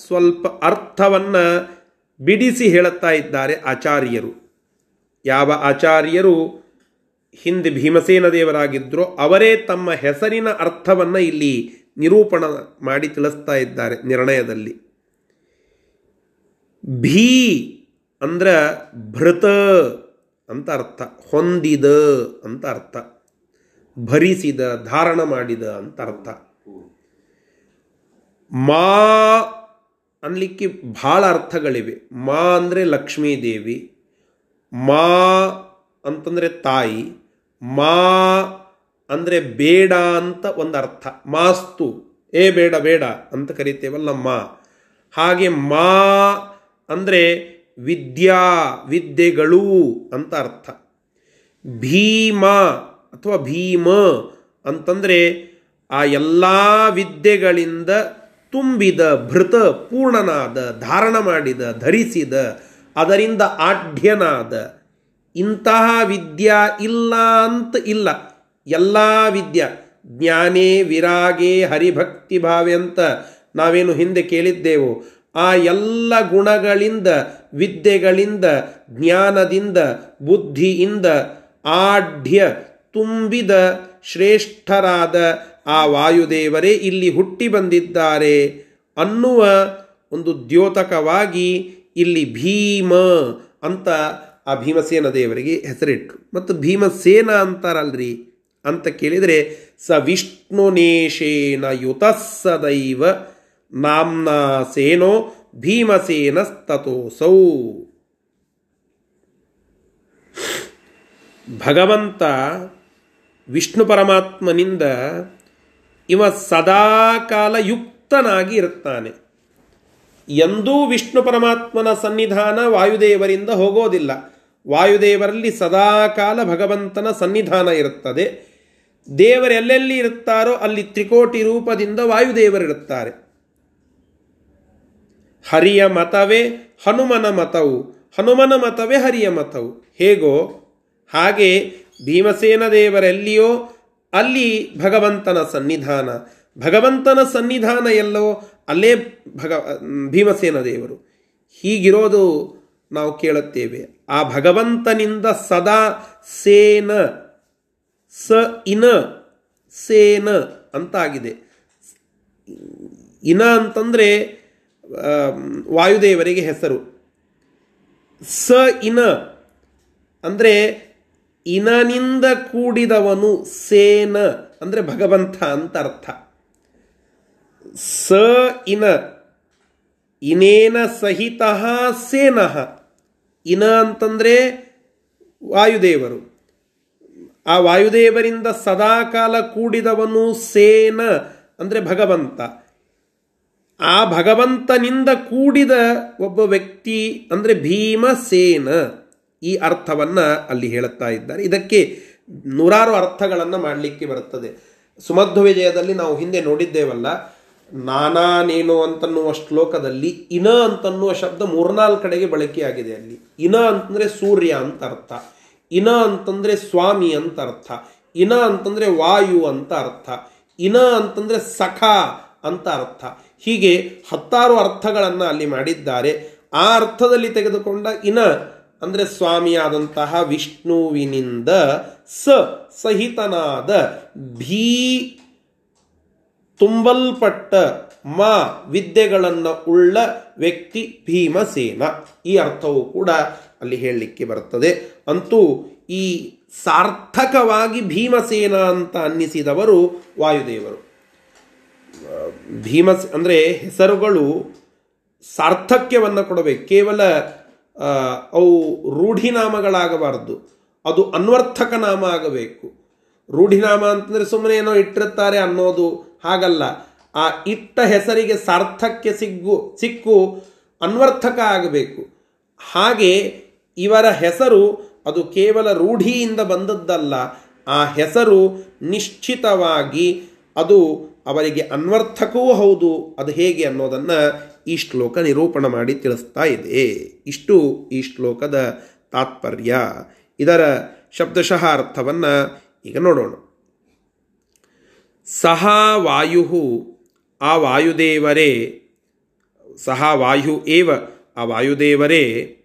ಸ್ವಲ್ಪ ಅರ್ಥವನ್ನು ಬಿಡಿಸಿ ಹೇಳುತ್ತಾ ಇದ್ದಾರೆ ಆಚಾರ್ಯರು. ಯಾವ ಆಚಾರ್ಯರು ಹಿಂದೆ ಭೀಮಸೇನ ದೇವರಾಗಿದ್ದರೋ ಅವರೇ ತಮ್ಮ ಹೆಸರಿನ ಅರ್ಥವನ್ನು ಇಲ್ಲಿ ನಿರೂಪಣ ಮಾಡಿ ತಿಳಿಸ್ತಾ ಇದ್ದಾರೆ ನಿರ್ಣಯದಲ್ಲಿ. ಭೀ ಅಂದ್ರೆ ಭೃತ ಅಂತ ಅರ್ಥ, ಹೊಂದಿದ ಅಂತ ಅರ್ಥ, ಭರಿಸಿದ, ಧಾರಣ ಮಾಡಿದ ಅಂತ ಅರ್ಥ. ಮಾ ಅನ್ಲಿಕ್ಕೆ ಭಾಳ ಅರ್ಥಗಳಿವೆ. ಮಾ ಅಂದರೆ ಲಕ್ಷ್ಮೀದೇವಿ, ಮಾ ಅಂತಂದರೆ ತಾಯಿ, ಮಾ ಅಂದರೆ ಬೇಡ ಅಂತ ಒಂದು ಅರ್ಥ ಮಾಸ್ತು. ಏ ಬೇಡ ಬೇಡ ಅಂತ ಕರಿತೇವಲ್ಲ ಮಾ. ಹಾಗೆ ಮಾ ಅಂದರೆ ವಿದ್ಯಾ, ವಿದ್ಯೆಗಳು ಅಂತ ಅರ್ಥ. ಭೀಮ ಅಥವಾ ಭೀಮ ಅಂತಂದರೆ ಆ ಎಲ್ಲ ವಿದ್ಯೆಗಳಿಂದ ತುಂಬಿದ, ಭೃತ, ಪೂರ್ಣನಾದ, ಧಾರಣ ಮಾಡಿದ, ಧರಿಸಿದ, ಅದರಿಂದ ಆಢ್ಯನಾದ ಇಂತಹ ವಿದ್ಯಾ ಇಲ್ಲ ಅಂತ ಇಲ್ಲ. ಎಲ್ಲ ವಿದ್ಯ, ಜ್ಞಾನೇ, ವಿರಾಗೇ, ಹರಿಭಕ್ತಿ ಭಾವೆ ಅಂತ ನಾವೇನು ಹಿಂದೆ ಕೇಳಿದ್ದೆವು. ಆ ಎಲ್ಲ ಗುಣಗಳಿಂದ, ವಿದ್ಯೆಗಳಿಂದ, ಜ್ಞಾನದಿಂದ, ಬುದ್ಧಿಯಿಂದ ಆಢ್ಯ ತುಂಬಿದ ಶ್ರೇಷ್ಠರಾದ ಆ ವಾಯುದೇವರೇ ಇಲ್ಲಿ ಹುಟ್ಟಿ ಬಂದಿದ್ದಾರೆ ಅನ್ನುವ ಒಂದು ದ್ಯೋತಕವಾಗಿ ಇಲ್ಲಿ ಭೀಮ ಅಂತ ಆ ಭೀಮಸೇನ ದೇವರಿಗೆ ಹೆಸರಿಟ್ರು. ಮತ್ತು ಭೀಮಸೇನ ಅಂತಾರಲ್ರಿ? ಅಂತ ಕೇಳಿದರೆ ಸ ವಿಷ್ಣುನೇಶೇನ ಯುತ ಸದೈವ ನಾಮ್ನಾ ಸೇನೋ ಭೀಮಸೇನಸ್ತತೋಸೌ. ಭಗವಂತ ವಿಷ್ಣು ಪರಮಾತ್ಮನಿಂದ ಇವ ಸದಾಕಾಲ ಯುಕ್ತನಾಗಿ ಇರುತ್ತಾನೆ. ಎಂದೂ ವಿಷ್ಣು ಪರಮಾತ್ಮನ ಸನ್ನಿಧಾನ ವಾಯುದೇವರಿಂದ ಹೋಗೋದಿಲ್ಲ. ವಾಯುದೇವರಲ್ಲಿ ಸದಾಕಾಲ ಭಗವಂತನ ಸನ್ನಿಧಾನ ಇರುತ್ತದೆ. ದೇವರೆಲ್ಲೆಲ್ಲಿ ಇರುತ್ತಾರೋ ಅಲ್ಲಿ ತ್ರಿಕೋಟಿ ರೂಪದಿಂದ ವಾಯುದೇವರಿರುತ್ತಾರೆ ಹರಿಯ ಮತವೇ ಹನುಮನ ಮತವು, ಹನುಮನ ಮತವೇ ಹರಿಯ ಮತವು. ಹೇಗೋ, ಹಾಗೆ ಭೀಮಸೇನ ದೇವರೆಲ್ಲಿಯೋ ಅಲ್ಲಿ ಭಗವಂತನ ಸನ್ನಿಧಾನ. ಭಗವಂತನ ಸನ್ನಿಧಾನ ಎಲ್ಲೋ ಅಲ್ಲೇ ಭಗ, ಭೀಮಸೇನ ದೇವರು. ಹೀಗಿರೋದು ನಾವು ಕೇಳುತ್ತೇವೆ. ಆ ಭಗವಂತನಿಂದ ಸದಾ ಸೇನ ಸ ಇನ, ಸೇನ ಅಂತಾಗಿದೆ. ಇನ ಅಂತಂದರೆ ವಾಯುದೇವರಿಗೆ ಹೆಸರು. ಸ ಇನ ಅಂದರೆ, ಇನನಿಂದ ಕೂಡಿದವನು ಸೇನ, ಅಂದರೆ ಭಗವಂತ ಅಂತ ಅರ್ಥ. ಸ ಇನ, ಇನೇನ ಸಹಿತ ಸೇನಃ. ಇನ ಅಂತಂದರೆ ವಾಯುದೇವರು. ಆ ವಾಯುದೇವರಿಂದ ಸದಾಕಾಲ ಕೂಡಿದವನು ಸೇನ, ಅಂದರೆ ಭಗವಂತ. ಆ ಭಗವಂತನಿಂದ ಕೂಡಿದ ಒಬ್ಬ ವ್ಯಕ್ತಿ, ಅಂದರೆ ಭೀಮಸೇನ ಈ ಅರ್ಥವನ್ನು ಅಲ್ಲಿ ಹೇಳುತ್ತಾ ಇದ್ದಾರೆ. ಇದಕ್ಕೆ ನೂರಾರು ಅರ್ಥಗಳನ್ನು ಮಾಡಲಿಕ್ಕೆ ಬರುತ್ತದೆ. ಸುಮಧ್ವ ವಿಜಯದಲ್ಲಿ ನಾವು ಹಿಂದೆ ನೋಡಿದ್ದೇವಲ್ಲ, ನಾನಾ ನೇನು ಅಂತನ್ನುವ ಶ್ಲೋಕದಲ್ಲಿ ಇನ ಅಂತನ್ನುವ ಶಬ್ದ ಮೂರ್ನಾಲ್ಕು ಕಡೆಗೆ ಬಳಕೆಯಾಗಿದೆ ಅಲ್ಲಿ. ಇನ ಅಂತಂದರೆ ಸೂರ್ಯ ಅಂತ ಅರ್ಥ. ಇನ ಅಂತಂದರೆ ಸ್ವಾಮಿ ಅಂತ ಅರ್ಥ. ಇನ ಅಂತಂದರೆ ವಾಯು ಅಂತ ಅರ್ಥ. ಇನ ಅಂತಂದರೆ ಸಖ ಅಂತ ಅರ್ಥ. ಹೀಗೆ ಹತ್ತಾರು ಅರ್ಥಗಳನ್ನು ಅಲ್ಲಿ ಮಾಡಿದ್ದಾರೆ. ಆ ಅರ್ಥದಲ್ಲಿ ತೆಗೆದುಕೊಂಡ ಇನ ಅಂದರೆ ಸ್ವಾಮಿಯಾದಂತಹ ವಿಷ್ಣುವಿನಿಂದ ಸ ಸಹಿತನಾದ ಭೀ ತುಂಬಲ್ಪಟ್ಟ ಮಾ ವಿದ್ಯೆಗಳನ್ನು ಉಳ್ಳ ವ್ಯಕ್ತಿ ಭೀಮಸೇನ. ಈ ಅರ್ಥವು ಕೂಡ ಅಲ್ಲಿ ಹೇಳಲಿಕ್ಕೆ ಬರುತ್ತದೆ ಅಂತೂ ಈ ಸಾರ್ಥಕವಾಗಿ ಭೀಮಸೇನ ಅಂತ ಅನ್ನಿಸಿದವರು ವಾಯುದೇವರು. ಭೀಮಸ್, ಅಂದರೆ ಹೆಸರುಗಳು ಸಾರ್ಥಕ್ಯವನ್ನು ಕೊಡಬೇಕು. ಕೇವಲ ಅವು ರೂಢಿನಾಮಗಳಾಗಬಾರ್ದು. ಅದು ಅನ್ವರ್ಥಕ ನಾಮ ಆಗಬೇಕು. ರೂಢಿನಾಮ ಅಂತಂದರೆ ಸುಮ್ಮನೆ ಏನೋ ಇಟ್ಟಿರ್ತಾರೆ ಅನ್ನೋದು ಹಾಗಲ್ಲ. ಆ ಇಟ್ಟ ಹೆಸರಿಗೆ ಸಾರ್ಥಕ್ಯ ಸಿಗ್ಗು, ಸಿಕ್ಕು ಅನ್ವರ್ಥಕ ಆಗಬೇಕು. ಹಾಗೆ ಇವರ ಹೆಸರು ಅದು ಕೇವಲ ರೂಢಿಯಿಂದ ಬಂದದ್ದಲ್ಲ. ಆ ಹೆಸರು ನಿಶ್ಚಿತವಾಗಿ ಅದು ಅವರಿಗೆ ಅನ್ವರ್ಥಕವೂ ಹೌದು. ಅದು ಹೇಗೆ ಅನ್ನೋದನ್ನು ಈ ಶ್ಲೋಕ ನಿರೂಪಣ ಮಾಡಿ ತಿಳಿಸ್ತಾ ಇದೆ. ಇಷ್ಟು ಈ ಶ್ಲೋಕದ ತಾತ್ಪರ್ಯ. ಇದರ ಶಬ್ದಶಃ ಅರ್ಥವನ್ನು ಈಗ ನೋಡೋಣ. ಸಹ ವಾಯು ಆ ವಾಯುದೇವರೇ, ಸಹ ವಾಯು ಏವ, ಆ ವಾಯುದೇವರೇ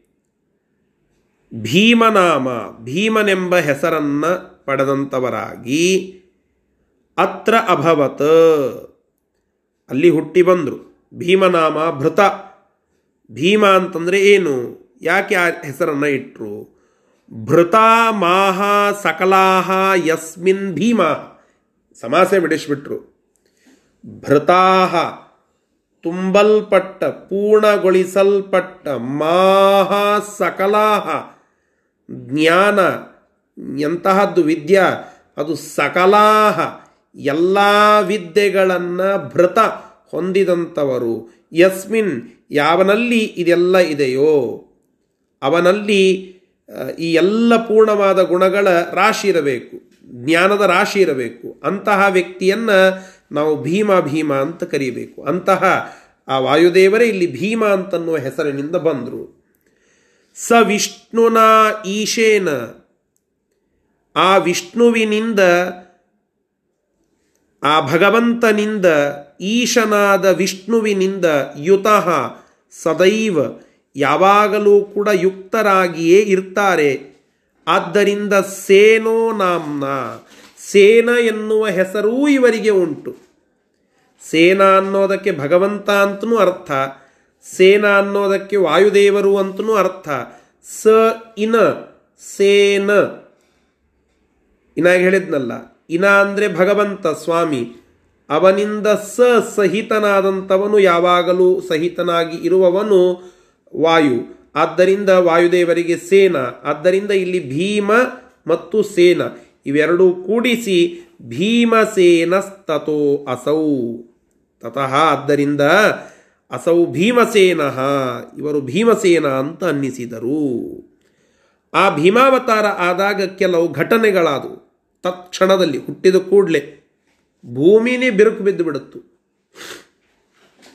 ಭೀಮನಾಮ, ಭೀಮನೆಂಬ ಹೆಸರನ್ನು ಪಡೆದಂಥವರಾಗಿ ಅತ್ರ ಅಭವತ್. ಅಲ್ಲಿ ಹುಟ್ಟಿ ಬಂದರು. ಭೀಮನಾಮ ಭೃತ. ಭೀಮ ಅಂತಂದರೆ ಏನು? ಯಾಕೆ ಆ ಹೆಸರನ್ನು ಇಟ್ಟರು ಭೃತ ಮಾಹ ಸಕಲಾಹ ಯಸ್ಮಿನ್ ಭೀಮ. ಸಮಾಸೆ ಬಿಡಿಸ್ಬಿಟ್ರು. ಭೃತಾಹ, ತುಂಬಲ್ಪಟ್ಟ, ಪೂರ್ಣಗೊಳಿಸಲ್ಪಟ್ಟ ಮಾಹ ಸಕಲಾಹ. ಜ್ಞಾನ, ಎಂತಹದ್ದು ವಿದ್ಯಾ, ಅದು ಸಕಲಾಹ, ಎಲ್ಲ ವಿದ್ಯೆಗಳನ್ನು ಭೃತ ಹೊಂದಿದಂಥವರು. ಯಸ್ಮಿನ್, ಯಾವನಲ್ಲಿ ಇದೆಲ್ಲ ಇದೆಯೋ? ಅವನಲ್ಲಿ ಈ ಎಲ್ಲ ಪೂರ್ಣವಾದ ಗುಣಗಳ ರಾಶಿ ಇರಬೇಕು, ಜ್ಞಾನದ ರಾಶಿ ಇರಬೇಕು. ಅಂತಹ ವ್ಯಕ್ತಿಯನ್ನು ನಾವು ಭೀಮ ಭೀಮ ಅಂತ ಕರೀಬೇಕು. ಅಂತಹ ಆ ವಾಯುದೇವರೇ ಇಲ್ಲಿ ಭೀಮ ಅಂತನ್ನುವ ಹೆಸರಿನಿಂದ ಬಂದರು. ಸ ವಿಷ್ಣುನ ಈಶೇನ. ಆ ವಿಷ್ಣುವಿನಿಂದ, ಆ ಭಗವಂತನಿಂದ, ಈಶನಾದ ವಿಷ್ಣುವಿನಿಂದ ಯುತಃ ಸದೈವ ಯಾವಾಗಲೂ ಕೂಡ ಯುಕ್ತರಾಗಿಯೇ ಇರ್ತಾರೆ. ಆದ್ದರಿಂದ ಸೇನೋ ನಾಮ್ನ. ಸೇನ ಎನ್ನುವ ಹೆಸರೂ ಇವರಿಗೆ ಉಂಟು. ಸೇನಾ ಅನ್ನೋದಕ್ಕೆ ಭಗವಂತ ಅಂತನೂ ಅರ್ಥ. ಸೇನ ಅನ್ನೋದಕ್ಕೆ ವಾಯುದೇವರು ಅಂತೂ ಅರ್ಥ. ಸ ಇನ, ಸೇನ. ಇನಾಗ ಹೇಳಿದ್ನಲ್ಲ, ಇನ ಅಂದರೆ ಭಗವಂತ, ಸ್ವಾಮಿ. ಅವನಿಂದ ಸ ಸಹಿತನಾದಂಥವನು ಯಾವಾಗಲೂ ಸಹಿತನಾಗಿ ಇರುವವನು ವಾಯು. ಆದ್ದರಿಂದ ವಾಯುದೇವರಿಗೆ ಸೇನ, ಆದ್ದರಿಂದ ಇಲ್ಲಿ ಭೀಮ ಮತ್ತು ಸೇನ. ಇವೆರಡೂ ಕೂಡಿಸಿ ಭೀಮಸೇನಸ್ತತೋ ಅಸೌ. ತತಃ ಆದ್ದರಿಂದ ಅಸೌ ಭೀಮಸೇನ ಇವರು ಭೀಮಸೇನ ಅಂತ ಅನ್ನಿಸಿದರು. ಆ ಭೀಮಾವತಾರ ಆದಾಗ ಕೆಲವು ಘಟನೆಗಳಾದವು. ತತ್ಕ್ಷಣದಲ್ಲಿ ಹುಟ್ಟಿದ ಕೂಡಲೇ ಭೂಮಿನೇ ಬಿರುಕು ಬಿದ್ದು ಬಿಡುತ್ತು.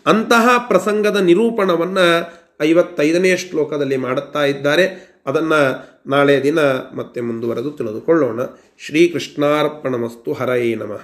ಅಂತಹ ಪ್ರಸಂಗದ ನಿರೂಪಣವನ್ನು ಐವತ್ತೈದನೇ ಶ್ಲೋಕದಲ್ಲಿ ಮಾಡುತ್ತಾ ಇದ್ದಾರೆ. ಅದನ್ನು ನಾಳೆ ದಿನ ಮತ್ತೆ ಮುಂದುವರೆದು ತಿಳಿದುಕೊಳ್ಳೋಣ. ಶ್ರೀಕೃಷ್ಣಾರ್ಪಣಮಸ್ತು ಹರಯೇ ನಮಃ.